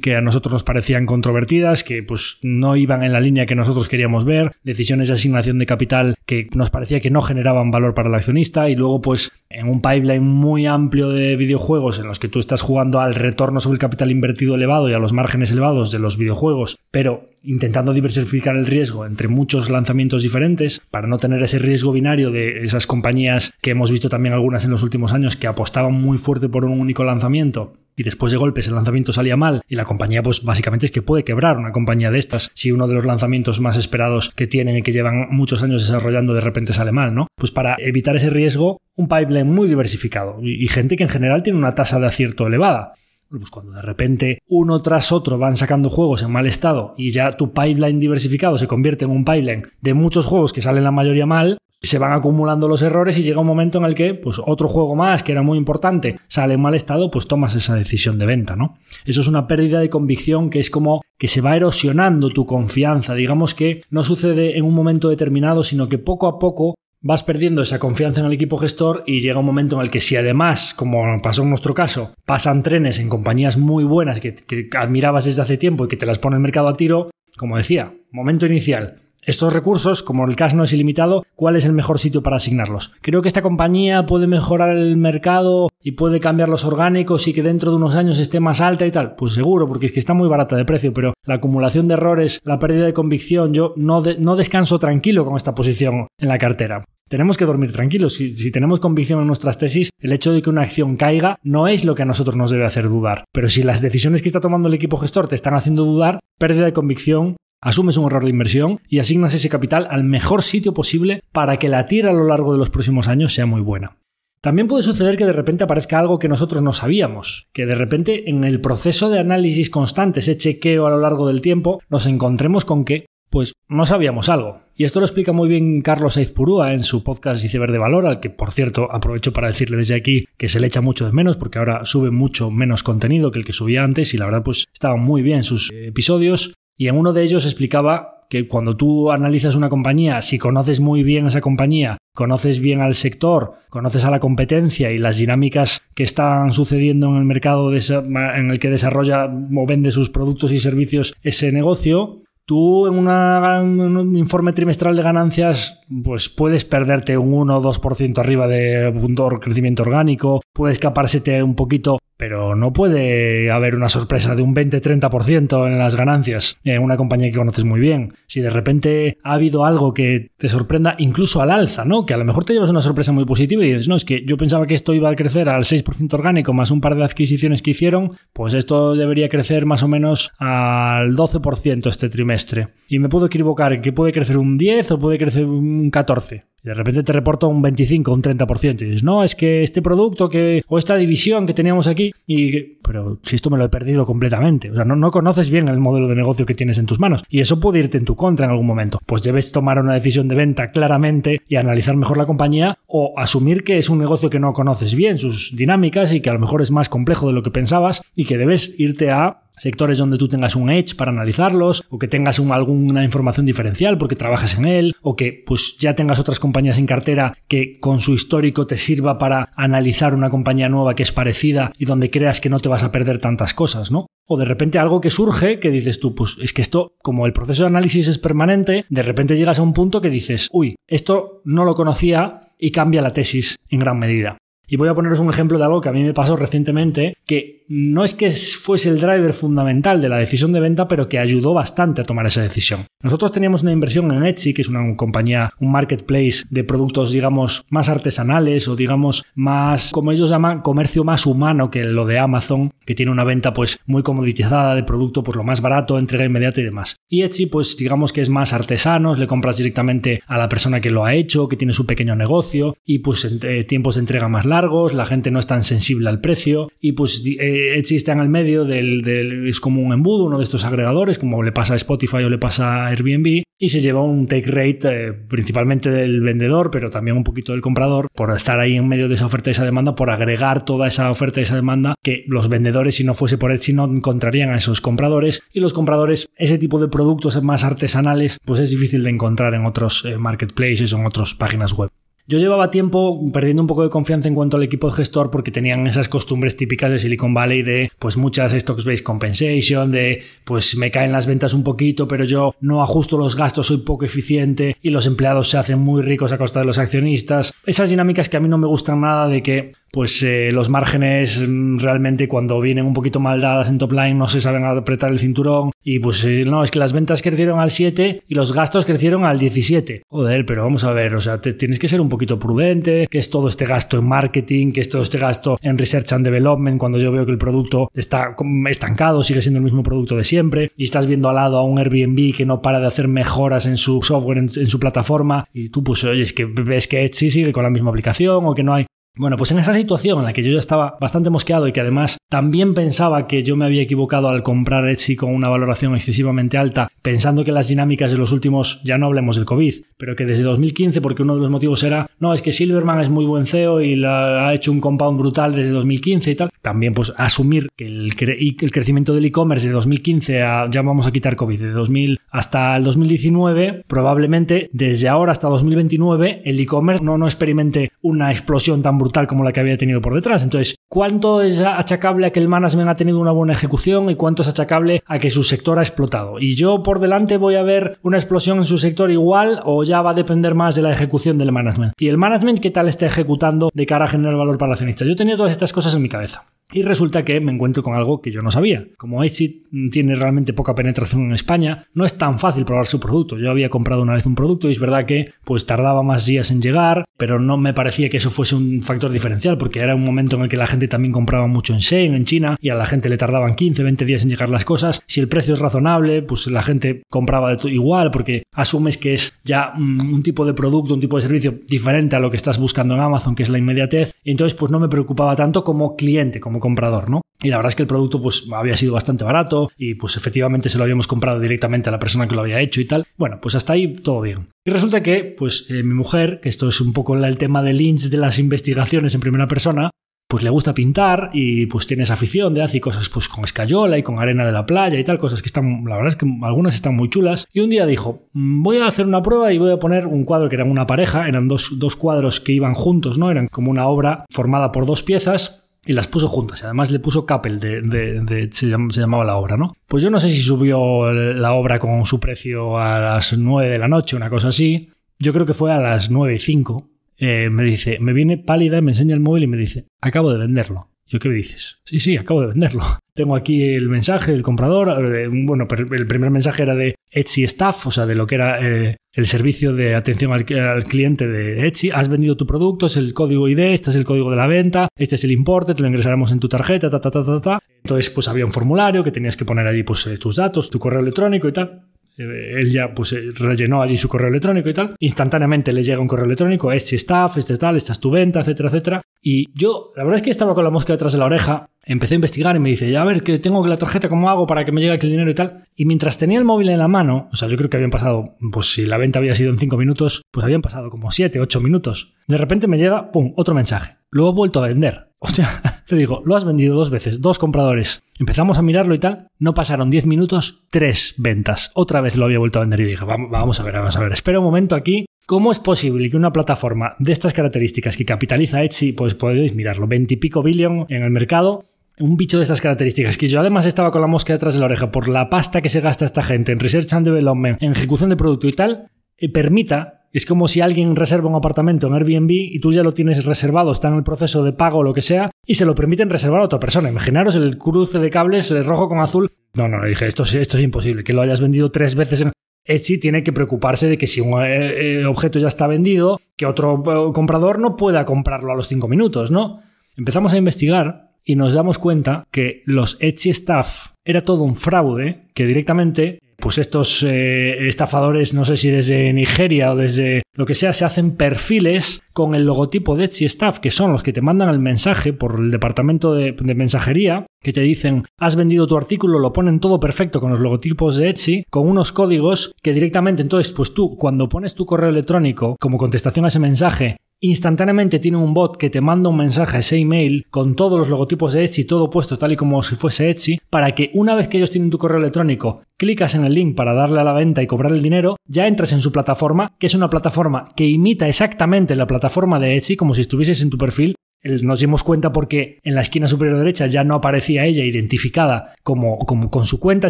que a nosotros nos parecían controvertidas, que pues no iban en la línea que nosotros queríamos ver, decisiones de asignación de capital que nos parecía que no generaban valor para el accionista y luego pues en un pipeline muy amplio de videojuegos en los que tú estás jugando al retorno sobre el capital invertido elevado y a los márgenes elevados de los videojuegos, pero intentando diversificar el riesgo entre muchos lanzamientos diferentes para no tener ese riesgo binario de esas compañías que hemos visto también algunas en los últimos años que apostaban muy fuerte por un único lanzamiento y después de golpes el lanzamiento salía mal y la compañía pues básicamente es que puede quebrar una compañía de estas si uno de los lanzamientos más esperados que tienen y que llevan muchos años desarrollando de repente sale mal, ¿no? Pues para evitar ese riesgo, un pipeline muy diversificado y, y gente que en general tiene una tasa de acierto elevada. Pues cuando de repente uno tras otro van sacando juegos en mal estado y ya tu pipeline diversificado se convierte en un pipeline de muchos juegos que salen la mayoría mal, se van acumulando los errores y llega un momento en el que pues otro juego más que era muy importante sale en mal estado, pues tomas esa decisión de venta, ¿no? Eso es una pérdida de convicción que es como que se va erosionando tu confianza, digamos que no sucede en un momento determinado, sino que poco a poco vas perdiendo esa confianza en el equipo gestor y llega un momento en el que si además, como pasó en nuestro caso, pasan trenes en compañías muy buenas que, admirabas desde hace tiempo y que te las pone el mercado a tiro, como decía, momento inicial, estos recursos, como el cash no es ilimitado, ¿cuál es el mejor sitio para asignarlos? Creo que esta compañía puede mejorar el mercado y puede cambiar los orgánicos y que dentro de unos años esté más alta y tal. Pues seguro, porque es que está muy barata de precio, pero la acumulación de errores, la pérdida de convicción, yo no, no descanso tranquilo con esta posición en la cartera. Tenemos que dormir tranquilos. Si, si, tenemos convicción en nuestras tesis, el hecho de que una acción caiga no es lo que a nosotros nos debe hacer dudar. Pero si las decisiones que está tomando el equipo gestor te están haciendo dudar, pérdida de convicción asumes un error de inversión y asignas ese capital al mejor sitio posible para que la tira a lo largo de los próximos años sea muy buena. También puede suceder que de repente aparezca algo que nosotros no sabíamos, que de repente en el proceso de análisis constante, ese chequeo a lo largo del tiempo, nos encontremos con que, pues, no sabíamos algo. Y esto lo explica muy bien Carlos Aizpurúa en su podcast Iceberg de Valor, al que, por cierto, aprovecho para decirle desde aquí que se le echa mucho de menos, porque ahora sube mucho menos contenido que el que subía antes, y la verdad, pues, estaban muy bien sus episodios. Y en uno de ellos explicaba que cuando tú analizas una compañía, si conoces muy bien esa compañía, conoces bien al sector, conoces a la competencia y las dinámicas que están sucediendo en el mercado en el que desarrolla o vende sus productos y servicios ese negocio, tú en, un informe trimestral de ganancias pues puedes perderte un 1 o 2% arriba de punto crecimiento orgánico, puede escapársete un poquito pero no puede haber una sorpresa de un 20-30% en las ganancias en una compañía que conoces muy bien. Si de repente ha habido algo que te sorprenda, incluso al alza, ¿no? Que a lo mejor te llevas una sorpresa muy positiva y dices, no, es que yo pensaba que esto iba a crecer al 6% orgánico más un par de adquisiciones que hicieron, pues esto debería crecer más o menos al 12% este trimestre. Y me puedo equivocar en que puede crecer un 10 o puede crecer un 14. Y de repente te reporta un 25, un 30%. Y dices, no, es que este producto que, o esta división que teníamos aquí, y, pero si esto me lo he perdido completamente. O sea, no, no conoces bien el modelo de negocio que tienes en tus manos. Y eso puede irte en tu contra en algún momento. Pues debes tomar una decisión de venta claramente y analizar mejor la compañía o asumir que es un negocio que no conoces bien, sus dinámicas y que a lo mejor es más complejo de lo que pensabas y que debes irte a sectores donde tú tengas un edge para analizarlos o que tengas alguna información diferencial porque trabajas en él o que pues ya tengas otras compañías en cartera que con su histórico te sirva para analizar una compañía nueva que es parecida y donde creas que no te vas a perder tantas cosas, ¿no? o de repente algo que surge que dices tú, pues es que esto, como el proceso de análisis es permanente, de repente llegas a un punto que dices, uy, esto no lo conocía y cambia la tesis en gran medida. Y voy a poneros un ejemplo de algo que a mí me pasó recientemente, que no es que fuese el driver fundamental de la decisión de venta, pero que ayudó bastante a tomar esa decisión. Nosotros teníamos una inversión en Etsy, que es una compañía, un marketplace de productos, digamos, más artesanales o digamos más, como ellos llaman, comercio más humano que lo de Amazon, que tiene una venta pues muy comoditizada de producto, pues lo más barato, entrega inmediata y demás. Y Etsy, pues digamos que es más artesanos, le compras directamente a la persona que lo ha hecho, que tiene su pequeño negocio y pues en, tiempos de entrega más largos la gente no es tan sensible al precio y pues eh, existe en el medio del, es como un embudo, uno de estos agregadores, como le pasa a Spotify o le pasa a Airbnb y se lleva un take rate eh, principalmente del vendedor, pero también un poquito del comprador por estar ahí en medio de esa oferta y esa demanda, por agregar toda esa oferta y esa demanda que los vendedores si no fuese por Etsy no encontrarían a esos compradores y los compradores ese tipo de productos más artesanales pues es difícil de encontrar en otros eh, marketplaces o en otras páginas web. Yo llevaba tiempo perdiendo un poco de confianza en cuanto al equipo de gestor porque tenían esas costumbres típicas de Silicon Valley de pues muchas stocks-based compensation, de pues me caen las ventas un poquito, pero yo no ajusto los gastos, soy poco eficiente y los empleados se hacen muy ricos a costa de los accionistas. Esas dinámicas que a mí no me gustan nada de que pues eh, los márgenes mm, realmente cuando vienen un poquito mal dadas en top line no se saben apretar el cinturón y pues eh, no, es que las ventas crecieron al 7 y los gastos crecieron al 17. Joder, pero vamos a ver, o sea, tienes que ser un prudente, que es todo este gasto en marketing, que es todo este gasto en research and development cuando yo veo que el producto está estancado, sigue siendo el mismo producto de siempre y estás viendo al lado a un Airbnb que no para de hacer mejoras en su software, en, en su plataforma y tú pues oye, es que ves que Etsy sigue con la misma aplicación o que no hay. Bueno, pues en esa situación en la que yo ya estaba bastante mosqueado y que además también pensaba que yo me había equivocado al comprar Etsy con una valoración excesivamente alta, pensando que las dinámicas de los últimos, ya no hablemos del COVID, pero que desde 2015, porque uno de los motivos era, no, es que Silverman es muy buen CEO y ha hecho un compound brutal desde 2015 y tal, también pues asumir que el, el crecimiento del e-commerce de 2015 a, ya vamos a quitar COVID, de 2000 hasta el 2019, probablemente desde ahora hasta 2029 el e-commerce no, no experimente una explosión tan brutal tal como la que había tenido por detrás. Entonces, ¿cuánto es achacable a que el management ha tenido una buena ejecución y cuánto es achacable a que su sector ha explotado? Y yo por delante voy a ver una explosión en su sector igual o ya va a depender más de la ejecución del management. Y el management, ¿qué tal está ejecutando de cara a generar valor para el accionista? Yo tenía todas estas cosas en mi cabeza. Y resulta que me encuentro con algo que yo no sabía. Como Etsy tiene realmente poca penetración en España, no es tan fácil probar su producto. Yo había comprado una vez un producto y es verdad que pues tardaba más días en llegar, pero no me parecía que eso fuese un factor diferencial porque era un momento en el que la gente también compraba mucho en Shein, en China, y a la gente le tardaban 15, 20 días en llegar las cosas. Si el precio es razonable, pues la gente compraba de igual porque asumes que es ya un tipo de producto, un tipo de servicio diferente a lo que estás buscando en Amazon, que es la inmediatez. Y entonces pues no me preocupaba tanto como cliente, como comprador, ¿no? Y la verdad es que el producto pues había sido bastante barato y pues efectivamente se lo habíamos comprado directamente a la persona que lo había hecho y tal. Bueno, pues hasta ahí todo bien. Y resulta que pues eh, mi mujer, que esto es un poco el tema del lynch de las investigaciones en primera persona, pues le gusta pintar y pues tiene esa afición de hacer cosas pues con escayola y con arena de la playa y tal, cosas que están, la verdad es que algunas están muy chulas. Y un día dijo, mm, voy a hacer una prueba y voy a poner un cuadro que era una pareja, eran dos, dos cuadros que iban juntos, ¿no? Eran como una obra formada por dos piezas y las puso juntas. Y además le puso Capel, de, se, llamaba la obra, ¿no? Pues yo no sé si subió la obra con su precio a las 9 de la noche, una cosa así. Yo creo que fue a las 9 y 5. Eh, me dice, me viene pálida, me enseña el móvil y me dice, acabo de venderlo. ¿Yo qué me dices? Sí, sí, acabo de venderlo. Tengo aquí el mensaje del comprador. Eh, bueno, el primer mensaje era de Etsy Staff, o sea, de lo que era eh, el servicio de atención al, cliente de Etsy. Has vendido tu producto, es el código ID, este es el código de la venta, este es el importe, te lo ingresaremos en tu tarjeta, ta, ta, ta, ta, ta. Entonces, pues había un formulario que tenías que poner allí pues, eh, tus datos, tu correo electrónico y tal. Él ya pues rellenó allí su correo electrónico y tal. Instantáneamente le llega un correo electrónico, Etsy Staff, este tal, esta es tu venta, etcétera, etcétera. Y yo, la verdad es que estaba con la mosca detrás de la oreja, empecé a investigar y me dice, ya a ver, que tengo la tarjeta, ¿cómo hago para que me llegue aquí el dinero y tal? Y mientras tenía el móvil en la mano, o sea, yo creo que habían pasado, pues si la venta había sido en 5 minutos, pues habían pasado como 7, 8 minutos. De repente me llega, pum, otro mensaje. Lo he vuelto a vender. O sea, te digo, lo has vendido dos veces, dos compradores. Empezamos a mirarlo y tal, no pasaron 10 minutos, tres ventas. Otra vez lo había vuelto a vender y dije, vamos a ver, vamos a ver, espera un momento aquí, ¿Cómo es posible que una plataforma de estas características que capitaliza Etsy, pues podéis mirarlo, 20 y pico billón en el mercado, un bicho de estas características, que yo además estaba con la mosca detrás de la oreja por la pasta que se gasta esta gente en research and development, en ejecución de producto y tal, eh, permita es como si alguien reserva un apartamento en Airbnb y tú ya lo tienes reservado, está en el proceso de pago o lo que sea, y se lo permiten reservar a otra persona. Imaginaros el cruce de cables de rojo con azul. No, no, dije, esto, esto es imposible. Que lo hayas vendido tres veces en... Etsy tiene que preocuparse de que si un eh, eh, objeto ya está vendido, que otro comprador no pueda comprarlo a los cinco minutos, ¿no? Empezamos a investigar y nos damos cuenta que los Etsy Staff era todo un fraude que directamente pues estos eh, estafadores, no sé si desde Nigeria o desde lo que sea, se hacen perfiles con el logotipo de Etsy Staff, que son los que te mandan el mensaje por el departamento de, de, mensajería, que te dicen, has vendido tu artículo, lo ponen todo perfecto con los logotipos de Etsy, con unos códigos que directamente, entonces, pues tú, cuando pones tu correo electrónico como contestación a ese mensaje, instantáneamente tiene un bot que te manda un mensaje ese email con todos los logotipos de Etsy, todo puesto tal y como si fuese Etsy, para que una vez que ellos tienen tu correo electrónico, clicas en el link para darle a la venta y cobrar el dinero, ya entras en su plataforma, que es una plataforma que imita exactamente la plataforma de Etsy, como si estuvieses en tu perfil, nos dimos cuenta porque en la esquina superior derecha ya no aparecía ella identificada como, con su cuenta,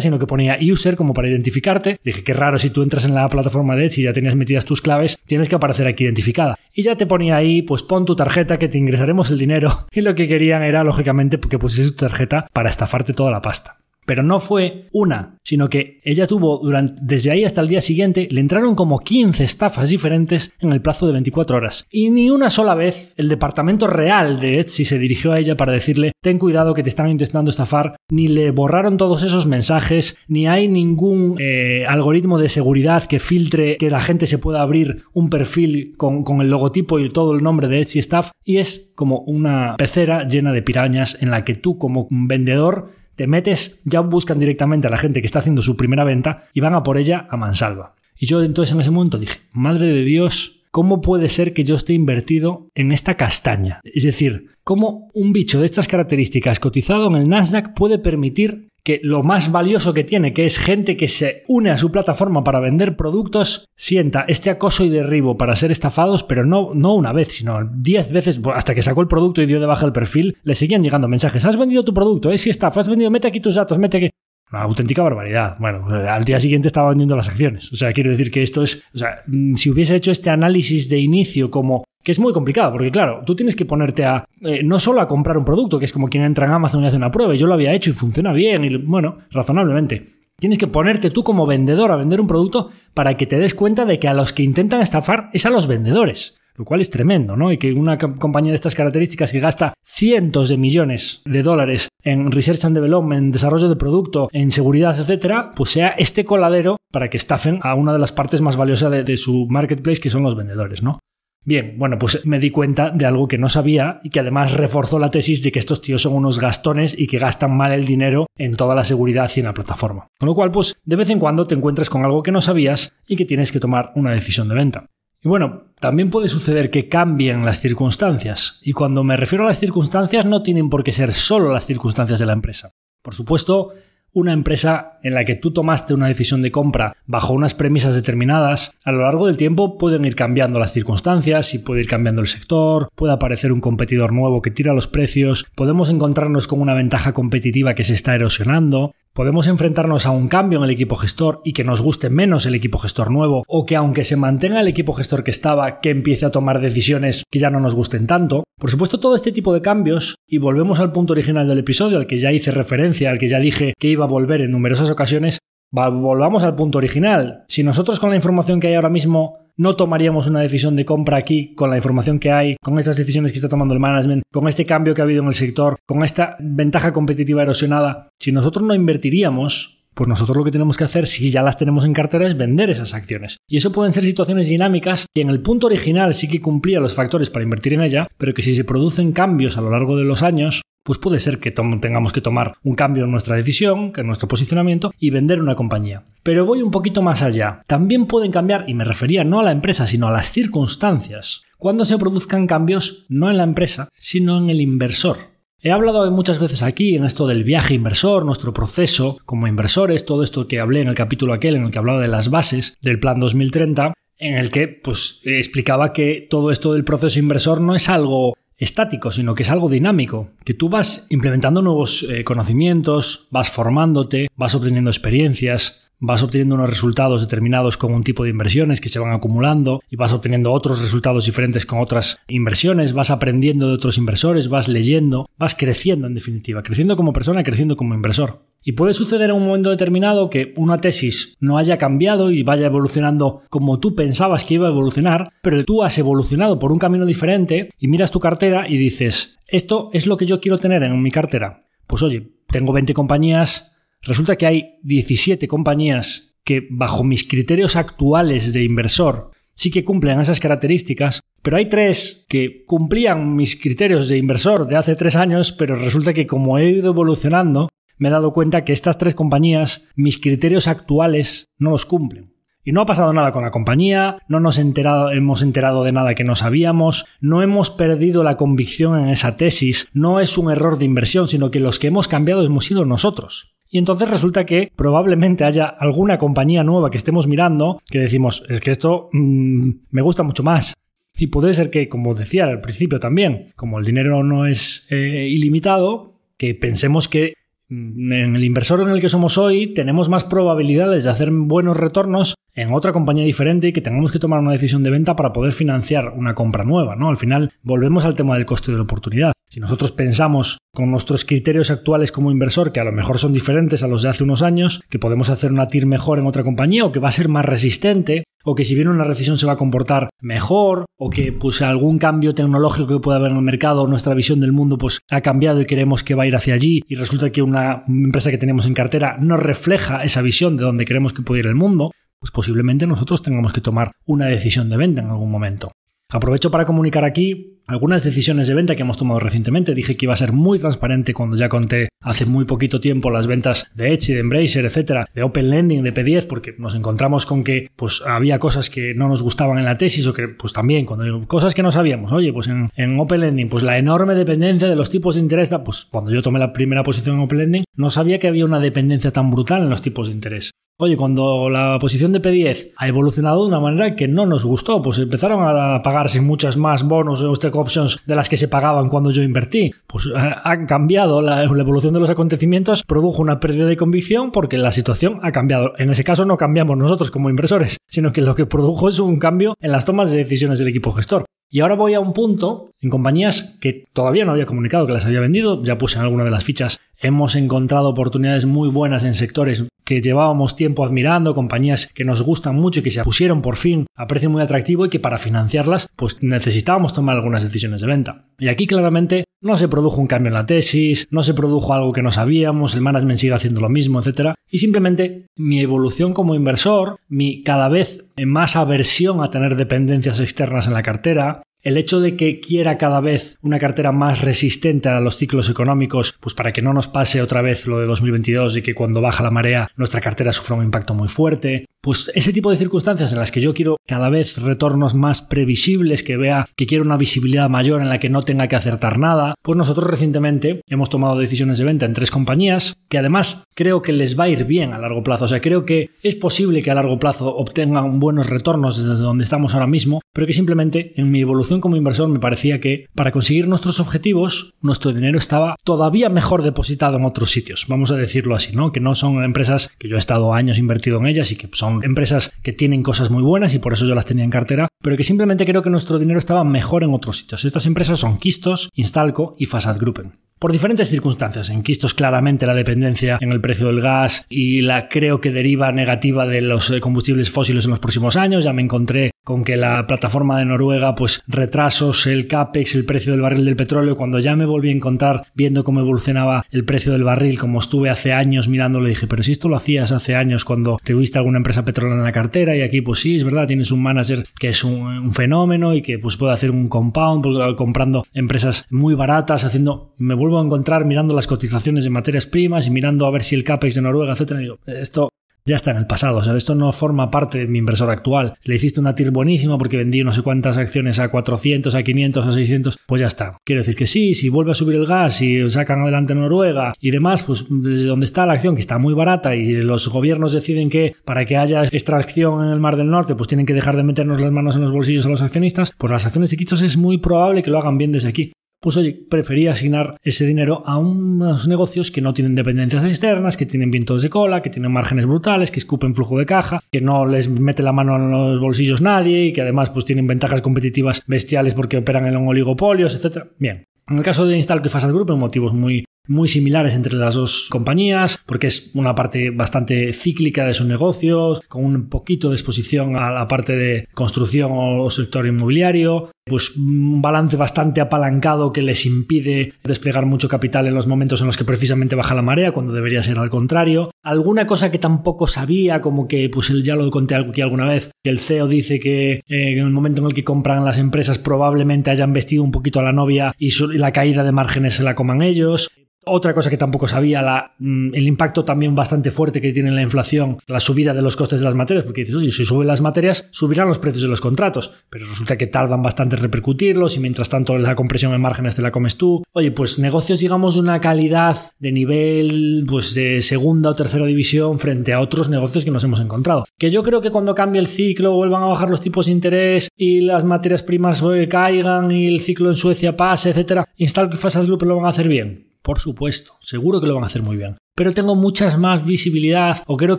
sino que ponía user como para identificarte. Dije, qué raro, si tú entras en la plataforma de Etsy y ya tenías metidas tus claves, tienes que aparecer aquí identificada. Y ya te ponía ahí, pues pon tu tarjeta que te ingresaremos el dinero. Y lo que querían era, lógicamente, que pusieses tu tarjeta para estafarte toda la pasta. Pero no fue una, sino que ella tuvo durante, desde ahí hasta el día siguiente, le entraron como 15 estafas diferentes en el plazo de 24 horas. Y ni una sola vez el departamento real de Etsy se dirigió a ella para decirle, ten cuidado que te están intentando estafar, ni le borraron todos esos mensajes, ni hay ningún eh, algoritmo de seguridad que filtre que la gente se pueda abrir un perfil con, con el logotipo y todo el nombre de Etsy Staff. Y es como una pecera llena de pirañas en la que tú como vendedor te metes, ya buscan directamente a la gente que está haciendo su primera venta y van a por ella a mansalva. Y yo entonces en ese momento dije, madre de Dios, ¿cómo puede ser que yo esté invertido en esta castaña? Es decir, ¿cómo un bicho de estas características cotizado en el Nasdaq puede permitir que lo más valioso que tiene, que es gente que se une a su plataforma para vender productos, sienta este acoso y derribo para ser estafados, pero no, no una vez, sino diez veces, hasta que sacó el producto y dio de baja el perfil, le seguían llegando mensajes, has vendido tu producto, es si estafa, has vendido, mete aquí tus datos, mete aquí... Una auténtica barbaridad. Bueno, al día siguiente estaba vendiendo las acciones. O sea, quiero decir que esto es. O sea, mm, si hubiese hecho este análisis de inicio como. Que es muy complicado, porque claro, tú tienes que ponerte a. Eh, no solo a comprar un producto, que es como quien entra en Amazon y hace una prueba. Y yo lo había hecho y funciona bien, y bueno, razonablemente. Tienes que ponerte tú como vendedor a vender un producto para que te des cuenta de que a los que intentan estafar es a los vendedores lo cual es tremendo, ¿no? Y que una compañía de estas características que gasta cientos de millones de dólares en research and development, desarrollo de producto, en seguridad, etcétera, pues sea este coladero para que estafen a una de las partes más valiosas de su marketplace, que son los vendedores, ¿no? Bien, bueno, pues me di cuenta de algo que no sabía y que además reforzó la tesis de que estos tíos son unos gastones y que gastan mal el dinero en toda la seguridad y en la plataforma. Con lo cual, pues de vez en cuando te encuentras con algo que no sabías y que tienes que tomar una decisión de venta. Y bueno, también puede suceder que cambien las circunstancias. Y cuando me refiero a las circunstancias no tienen por qué ser solo las circunstancias de la empresa. Por supuesto, una empresa en la que tú tomaste una decisión de compra bajo unas premisas determinadas, a lo largo del tiempo pueden ir cambiando las circunstancias y puede ir cambiando el sector, puede aparecer un competidor nuevo que tira los precios, podemos encontrarnos con una ventaja competitiva que se está erosionando, Podemos enfrentarnos a un cambio en el equipo gestor y que nos guste menos el equipo gestor nuevo, o que aunque se mantenga el equipo gestor que estaba, que empiece a tomar decisiones que ya no nos gusten tanto. Por supuesto, todo este tipo de cambios, y volvemos al punto original del episodio, al que ya hice referencia, al que ya dije que iba a volver en numerosas ocasiones, volvamos al punto original. Si nosotros con la información que hay ahora mismo no tomaríamos una decisión de compra aquí con la información que hay, con estas decisiones que está tomando el management, con este cambio que ha habido en el sector, con esta ventaja competitiva erosionada. Si nosotros no invertiríamos, pues nosotros lo que tenemos que hacer, si ya las tenemos en cartera, es vender esas acciones. Y eso pueden ser situaciones dinámicas que en el punto original sí que cumplía los factores para invertir en ella, pero que si se producen cambios a lo largo de los años, pues puede ser que tengamos que tomar un cambio en nuestra decisión, en nuestro posicionamiento y vender una compañía. Pero voy un poquito más allá. También pueden cambiar, y me refería no a la empresa, sino a las circunstancias, cuando se produzcan cambios no en la empresa, sino en el inversor. He hablado muchas veces aquí en esto del viaje inversor, nuestro proceso como inversores, todo esto que hablé en el capítulo aquel en el que hablaba de las bases del plan 2030, en el que pues explicaba que todo esto del proceso inversor no es algo estático, sino que es algo dinámico, que tú vas implementando nuevos eh, conocimientos, vas formándote, vas obteniendo experiencias, vas obteniendo unos resultados determinados con un tipo de inversiones que se van acumulando y vas obteniendo otros resultados diferentes con otras inversiones, vas aprendiendo de otros inversores, vas leyendo, vas creciendo en definitiva, creciendo como persona, creciendo como inversor. Y puede suceder en un momento determinado que una tesis no haya cambiado y vaya evolucionando como tú pensabas que iba a evolucionar, pero tú has evolucionado por un camino diferente y miras tu cartera y dices, esto es lo que yo quiero tener en mi cartera. Pues oye, tengo 20 compañías, Resulta que hay 17 compañías que bajo mis criterios actuales de inversor sí que cumplen esas características, pero hay tres que cumplían mis criterios de inversor de hace tres años, pero resulta que como he ido evolucionando, me he dado cuenta que estas tres compañías, mis criterios actuales, no los cumplen. Y no ha pasado nada con la compañía, no nos hemos enterado de nada que no sabíamos, no hemos perdido la convicción en esa tesis, no es un error de inversión, sino que los que hemos cambiado hemos sido nosotros. Y entonces resulta que probablemente haya alguna compañía nueva que estemos mirando que decimos, es que esto mm, me gusta mucho más. Y puede ser que, como decía al principio también, como el dinero no es eh, ilimitado, que pensemos que mm, en el inversor en el que somos hoy tenemos más probabilidades de hacer buenos retornos en otra compañía diferente y que tengamos que tomar una decisión de venta para poder financiar una compra nueva, ¿no? Al final volvemos al tema del coste de la oportunidad. Si nosotros pensamos con nuestros criterios actuales como inversor, que a lo mejor son diferentes a los de hace unos años, que podemos hacer una TIR mejor en otra compañía o que va a ser más resistente, o que si viene una recesión se va a comportar mejor, o que pues algún cambio tecnológico que pueda haber en el mercado, nuestra visión del mundo pues ha cambiado y queremos que va a ir hacia allí y resulta que una empresa que tenemos en cartera no refleja esa visión de donde queremos que pueda ir el mundo, pues posiblemente nosotros tengamos que tomar una decisión de venta en algún momento. Aprovecho para comunicar aquí algunas decisiones de venta que hemos tomado recientemente. Dije que iba a ser muy transparente cuando ya conté hace muy poquito tiempo las ventas de Etsy, de Embracer, etcétera, de Open Lending, de P10, porque nos encontramos con que pues había cosas que no nos gustaban en la tesis o que pues también cuando cosas que no sabíamos. Oye, pues en, en Open Lending, pues la enorme dependencia de los tipos de interés, pues cuando yo tomé la primera posición en Open Lending, no sabía que había una dependencia tan brutal en los tipos de interés. Oye, cuando la posición de P10 ha evolucionado de una manera que no nos gustó, pues empezaron a pagarse muchas más bonos o stock options de las que se pagaban cuando yo invertí. Pues eh, han cambiado, la, evolución de los acontecimientos produjo una pérdida de convicción porque la situación ha cambiado. En ese caso no cambiamos nosotros como inversores, sino que lo que produjo es un cambio en las tomas de decisiones del equipo gestor. Y ahora voy a un punto en compañías que todavía no había comunicado que las había vendido, ya puse en alguna de las fichas Hemos encontrado oportunidades muy buenas en sectores que llevábamos tiempo admirando, compañías que nos gustan mucho y que se pusieron por fin a precio muy atractivo y que para financiarlas pues necesitábamos tomar algunas decisiones de venta. Y aquí claramente no se produjo un cambio en la tesis, no se produjo algo que no sabíamos, el management sigue haciendo lo mismo, etc. Y simplemente mi evolución como inversor, mi cada vez más aversión a tener dependencias externas en la cartera, el hecho de que quiera cada vez una cartera más resistente a los ciclos económicos, pues para que no nos pase otra vez lo de 2022 y que cuando baja la marea nuestra cartera sufra un impacto muy fuerte. Pues ese tipo de circunstancias en las que yo quiero cada vez retornos más previsibles, que vea que quiero una visibilidad mayor en la que no tenga que acertar nada, pues nosotros recientemente hemos tomado decisiones de venta en tres compañías que además creo que les va a ir bien a largo plazo. O sea, creo que es posible que a largo plazo obtengan buenos retornos desde donde estamos ahora mismo, pero que simplemente en mi evolución como inversor me parecía que para conseguir nuestros objetivos nuestro dinero estaba todavía mejor depositado en otros sitios, vamos a decirlo así, ¿no? Que no son empresas que yo he estado años invertido en ellas y que son empresas que tienen cosas muy buenas y por eso yo las tenía en cartera, pero que simplemente creo que nuestro dinero estaba mejor en otros sitios. Estas empresas son Kistos, Instalco y Fasad Gruppen por diferentes circunstancias. En Quistos claramente la dependencia en el precio del gas y la creo que deriva negativa de los eh, combustibles fósiles en los próximos años. Ya me encontré con que la plataforma de Noruega, pues retrasos, el CAPEX, el precio del barril del petróleo, cuando ya me volví a encontrar viendo cómo evolucionaba el precio del barril, como estuve hace años mirándolo, dije, pero si esto lo hacías hace años cuando te tuviste alguna empresa petrolera en la cartera y aquí pues sí, es verdad, tienes un manager que es un, fenómeno y que pues puede hacer un compound pues, comprando empresas muy baratas, haciendo, me vuelvo a encontrar mirando las cotizaciones de materias primas y mirando a ver si el CAPEX de Noruega, etcétera. Digo, esto ya está en el pasado. O sea, esto no forma parte de mi inversor actual. Le hiciste una TIR buenísima porque vendí no sé cuántas acciones a 400, a 500, a 600, pues ya está. Quiero decir que sí, si vuelve a subir el gas y sacan adelante Noruega y demás, pues desde donde está la acción, que está muy barata y los gobiernos deciden que para que haya extracción en el Mar del Norte, pues tienen que dejar de meternos las manos en los bolsillos a los accionistas, pues las acciones de Quitos es muy probable que lo hagan bien desde aquí. Pues oye, prefería asignar ese dinero a unos negocios que no tienen dependencias externas, que tienen vientos de cola, que tienen márgenes brutales, que escupen flujo de caja, que no les mete la mano en los bolsillos nadie y que además pues tienen ventajas competitivas bestiales porque operan en oligopolios, etc. Bien. En el caso de Instalco y Fasad Group, en motivos muy muy similares entre las dos compañías, porque es una parte bastante cíclica de sus negocios, con un poquito de exposición a la parte de construcción o sector inmobiliario, pues un balance bastante apalancado que les impide desplegar mucho capital en los momentos en los que precisamente baja la marea, cuando debería ser al contrario. Alguna cosa que tampoco sabía, como que pues ya lo conté aquí alguna vez, que el CEO dice que eh, en el momento en el que compran las empresas probablemente hayan vestido un poquito a la novia y la caída de márgenes se la coman ellos. Otra cosa que tampoco sabía, mm, el impacto también bastante fuerte que tiene la inflación, la subida de los costes de las materias, porque dices, oye, si suben las materias, subirán los precios de los contratos, pero resulta que tardan bastante en repercutirlos y mientras tanto la compresión en márgenes te la comes tú. Oye, pues negocios, digamos, de una calidad de nivel, pues de segunda o tercera división frente a otros negocios que nos hemos encontrado. Que yo creo que cuando cambie el ciclo, vuelvan a bajar los tipos de interés y las materias primas eh, caigan y el ciclo en Suecia pase, etcétera, Instalco y Fasad Group lo van a hacer bien. Por supuesto, seguro que lo van a hacer muy bien. Pero tengo muchas más visibilidad, o creo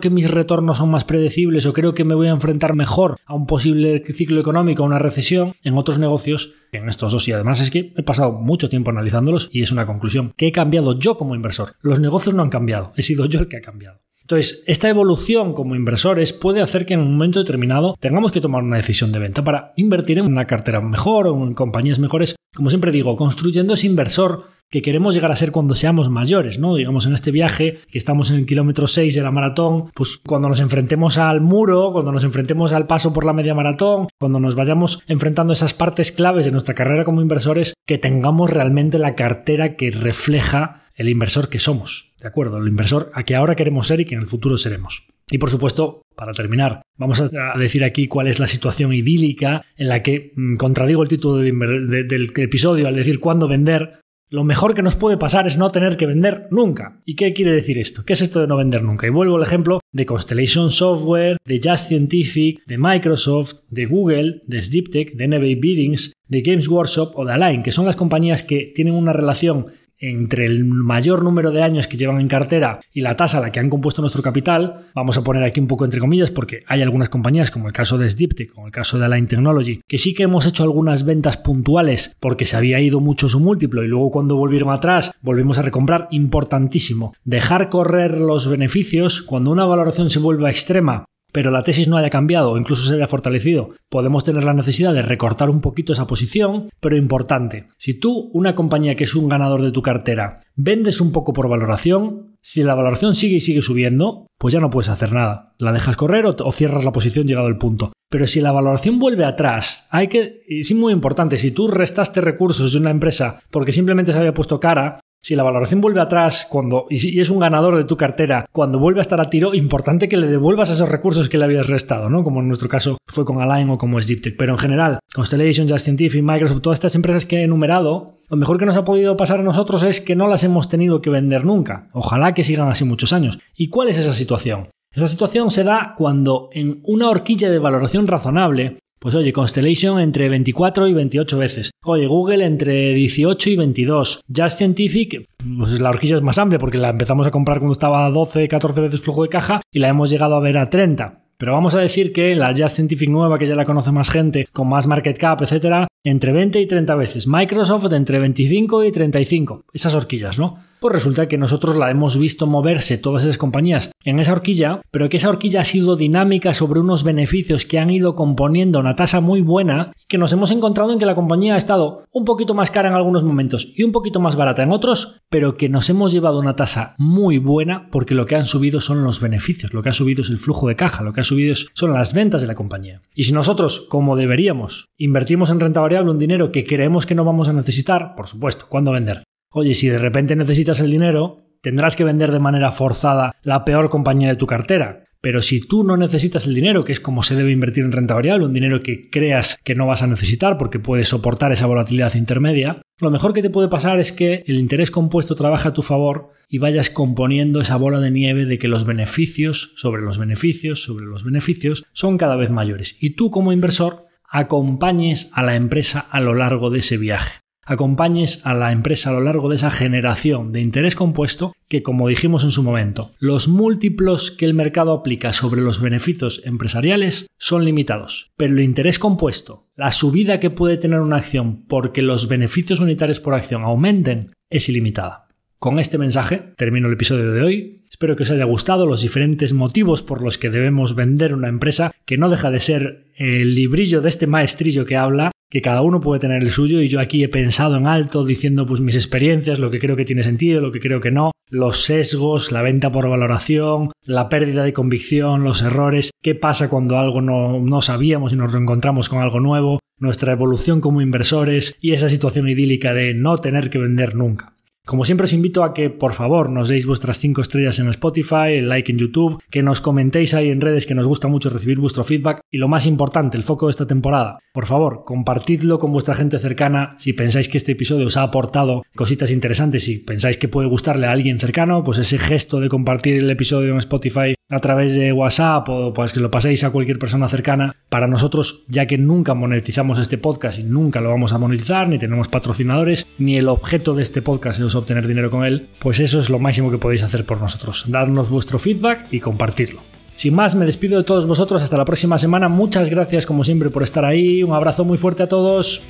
que mis retornos son más predecibles, o creo que me voy a enfrentar mejor a un posible ciclo económico, a una recesión, en otros negocios en estos dos. Y además es que he pasado mucho tiempo analizándolos y es una conclusión que he cambiado yo como inversor. Los negocios no han cambiado, he sido yo el que ha cambiado. Entonces, esta evolución como inversores puede hacer que en un momento determinado tengamos que tomar una decisión de venta para invertir en una cartera mejor o en compañías mejores. Como siempre digo, construyendo ese inversor que queremos llegar a ser cuando seamos mayores, ¿no? Digamos, en este viaje, que estamos en el kilómetro 6 de la maratón, pues cuando nos enfrentemos al muro, cuando nos enfrentemos al paso por la media maratón, cuando nos vayamos enfrentando esas partes claves de nuestra carrera como inversores, que tengamos realmente la cartera que refleja el inversor que somos, ¿de acuerdo? El inversor a que ahora queremos ser y que en el futuro seremos. Y por supuesto, para terminar, vamos a decir aquí cuál es la situación idílica en la que mm, contradigo el título del episodio al decir cuándo vender, lo mejor que nos puede pasar es no tener que vender nunca. ¿Y qué quiere decir esto? ¿Qué es esto de no vender nunca? Y vuelvo al ejemplo de Constellation Software, de Just Scientific, de Microsoft, de Google, de Sleeptech, de NBA Biddings, de Games Workshop o de Align, que son las compañías que tienen una relación entre el mayor número de años que llevan en cartera y la tasa a la que han compuesto nuestro capital, vamos a poner aquí un poco entre comillas porque hay algunas compañías como el caso de Sdiptech, como el caso de Align Technology, que sí que hemos hecho algunas ventas puntuales porque se había ido mucho su múltiplo y luego cuando volvieron atrás volvimos a recomprar, importantísimo. Dejar correr los beneficios cuando una valoración se vuelve extrema pero la tesis no haya cambiado o incluso se haya fortalecido, podemos tener la necesidad de recortar un poquito esa posición, pero importante, si tú, una compañía que es un ganador de tu cartera, vendes un poco por valoración, si la valoración sigue y sigue subiendo, pues ya no puedes hacer nada. La dejas correr o, cierras la posición llegado el punto. Pero si la valoración vuelve atrás, hay que, y es muy importante, si tú restaste recursos de una empresa porque simplemente se había puesto cara, si la valoración vuelve atrás cuando y es un ganador de tu cartera, cuando vuelve a estar a tiro, importante que le devuelvas esos recursos que le habías restado, ¿no? Como en nuestro caso fue con Align o como es Deep Pero en general, Constellation, Just Scientific, Microsoft, todas estas empresas que he enumerado, lo mejor que nos ha podido pasar a nosotros es que no las hemos tenido que vender nunca. Ojalá que sigan así muchos años. ¿Y cuál es esa situación? Esa situación se da cuando en una horquilla de valoración razonable pues oye, Constellation entre 24 y 28 veces. Oye, Google entre 18 y 22. Just Scientific, pues la horquilla es más amplia porque la empezamos a comprar cuando estaba a 12, 14 veces flujo de caja y la hemos llegado a ver a 30. Pero vamos a decir que la Just Scientific nueva, que ya la conoce más gente, con más market cap, etcétera, entre 20 y 30 veces. Microsoft entre 25 y 35. Esas horquillas, ¿no? Pues resulta que nosotros la hemos visto moverse todas esas compañías en esa horquilla, pero que esa horquilla ha sido dinámica sobre unos beneficios que han ido componiendo una tasa muy buena, que nos hemos encontrado en que la compañía ha estado un poquito más cara en algunos momentos y un poquito más barata en otros, pero que nos hemos llevado una tasa muy buena porque lo que han subido son los beneficios, lo que ha subido es el flujo de caja, lo que ha subido son las ventas de la compañía. Y si nosotros, como deberíamos, invertimos en renta variable un dinero que creemos que no vamos a necesitar, por supuesto, ¿cuándo vender? Oye, si de repente necesitas el dinero, tendrás que vender de manera forzada la peor compañía de tu cartera. Pero si tú no necesitas el dinero, que es como se debe invertir en renta variable, un dinero que creas que no vas a necesitar porque puedes soportar esa volatilidad intermedia, lo mejor que te puede pasar es que el interés compuesto trabaje a tu favor y vayas componiendo esa bola de nieve de que los beneficios sobre los beneficios sobre los beneficios son cada vez mayores. Y tú como inversor acompañes a la empresa a lo largo de ese viaje. Acompañes a la empresa a lo largo de esa generación de interés compuesto que, como dijimos en su momento, los múltiplos que el mercado aplica sobre los beneficios empresariales son limitados, pero el interés compuesto, la subida que puede tener una acción porque los beneficios unitarios por acción aumenten, es ilimitada. Con este mensaje termino el episodio de hoy. Espero que os haya gustado los diferentes motivos por los que debemos vender una empresa, que no deja de ser el librillo de este maestrillo que habla que cada uno puede tener el suyo y yo aquí he pensado en alto diciendo pues mis experiencias, lo que creo que tiene sentido, lo que creo que no, los sesgos, la venta por valoración, la pérdida de convicción, los errores, qué pasa cuando algo no, no sabíamos y nos reencontramos con algo nuevo, nuestra evolución como inversores y esa situación idílica de no tener que vender nunca. Como siempre os invito a que por favor nos deis vuestras 5 estrellas en Spotify, el like en YouTube, que nos comentéis ahí en redes que nos gusta mucho recibir vuestro feedback. Y lo más importante, el foco de esta temporada, por favor, compartidlo con vuestra gente cercana. Si pensáis que este episodio os ha aportado cositas interesantes, si pensáis que puede gustarle a alguien cercano, pues ese gesto de compartir el episodio en Spotify a través de WhatsApp o pues que lo paséis a cualquier persona cercana, para nosotros, ya que nunca monetizamos este podcast y nunca lo vamos a monetizar, ni tenemos patrocinadores, ni el objeto de este podcast es obtener dinero con él, pues eso es lo máximo que podéis hacer por nosotros, darnos vuestro feedback y compartirlo. Sin más, me despido de todos vosotros hasta la próxima semana. Muchas gracias como siempre por estar ahí. Un abrazo muy fuerte a todos.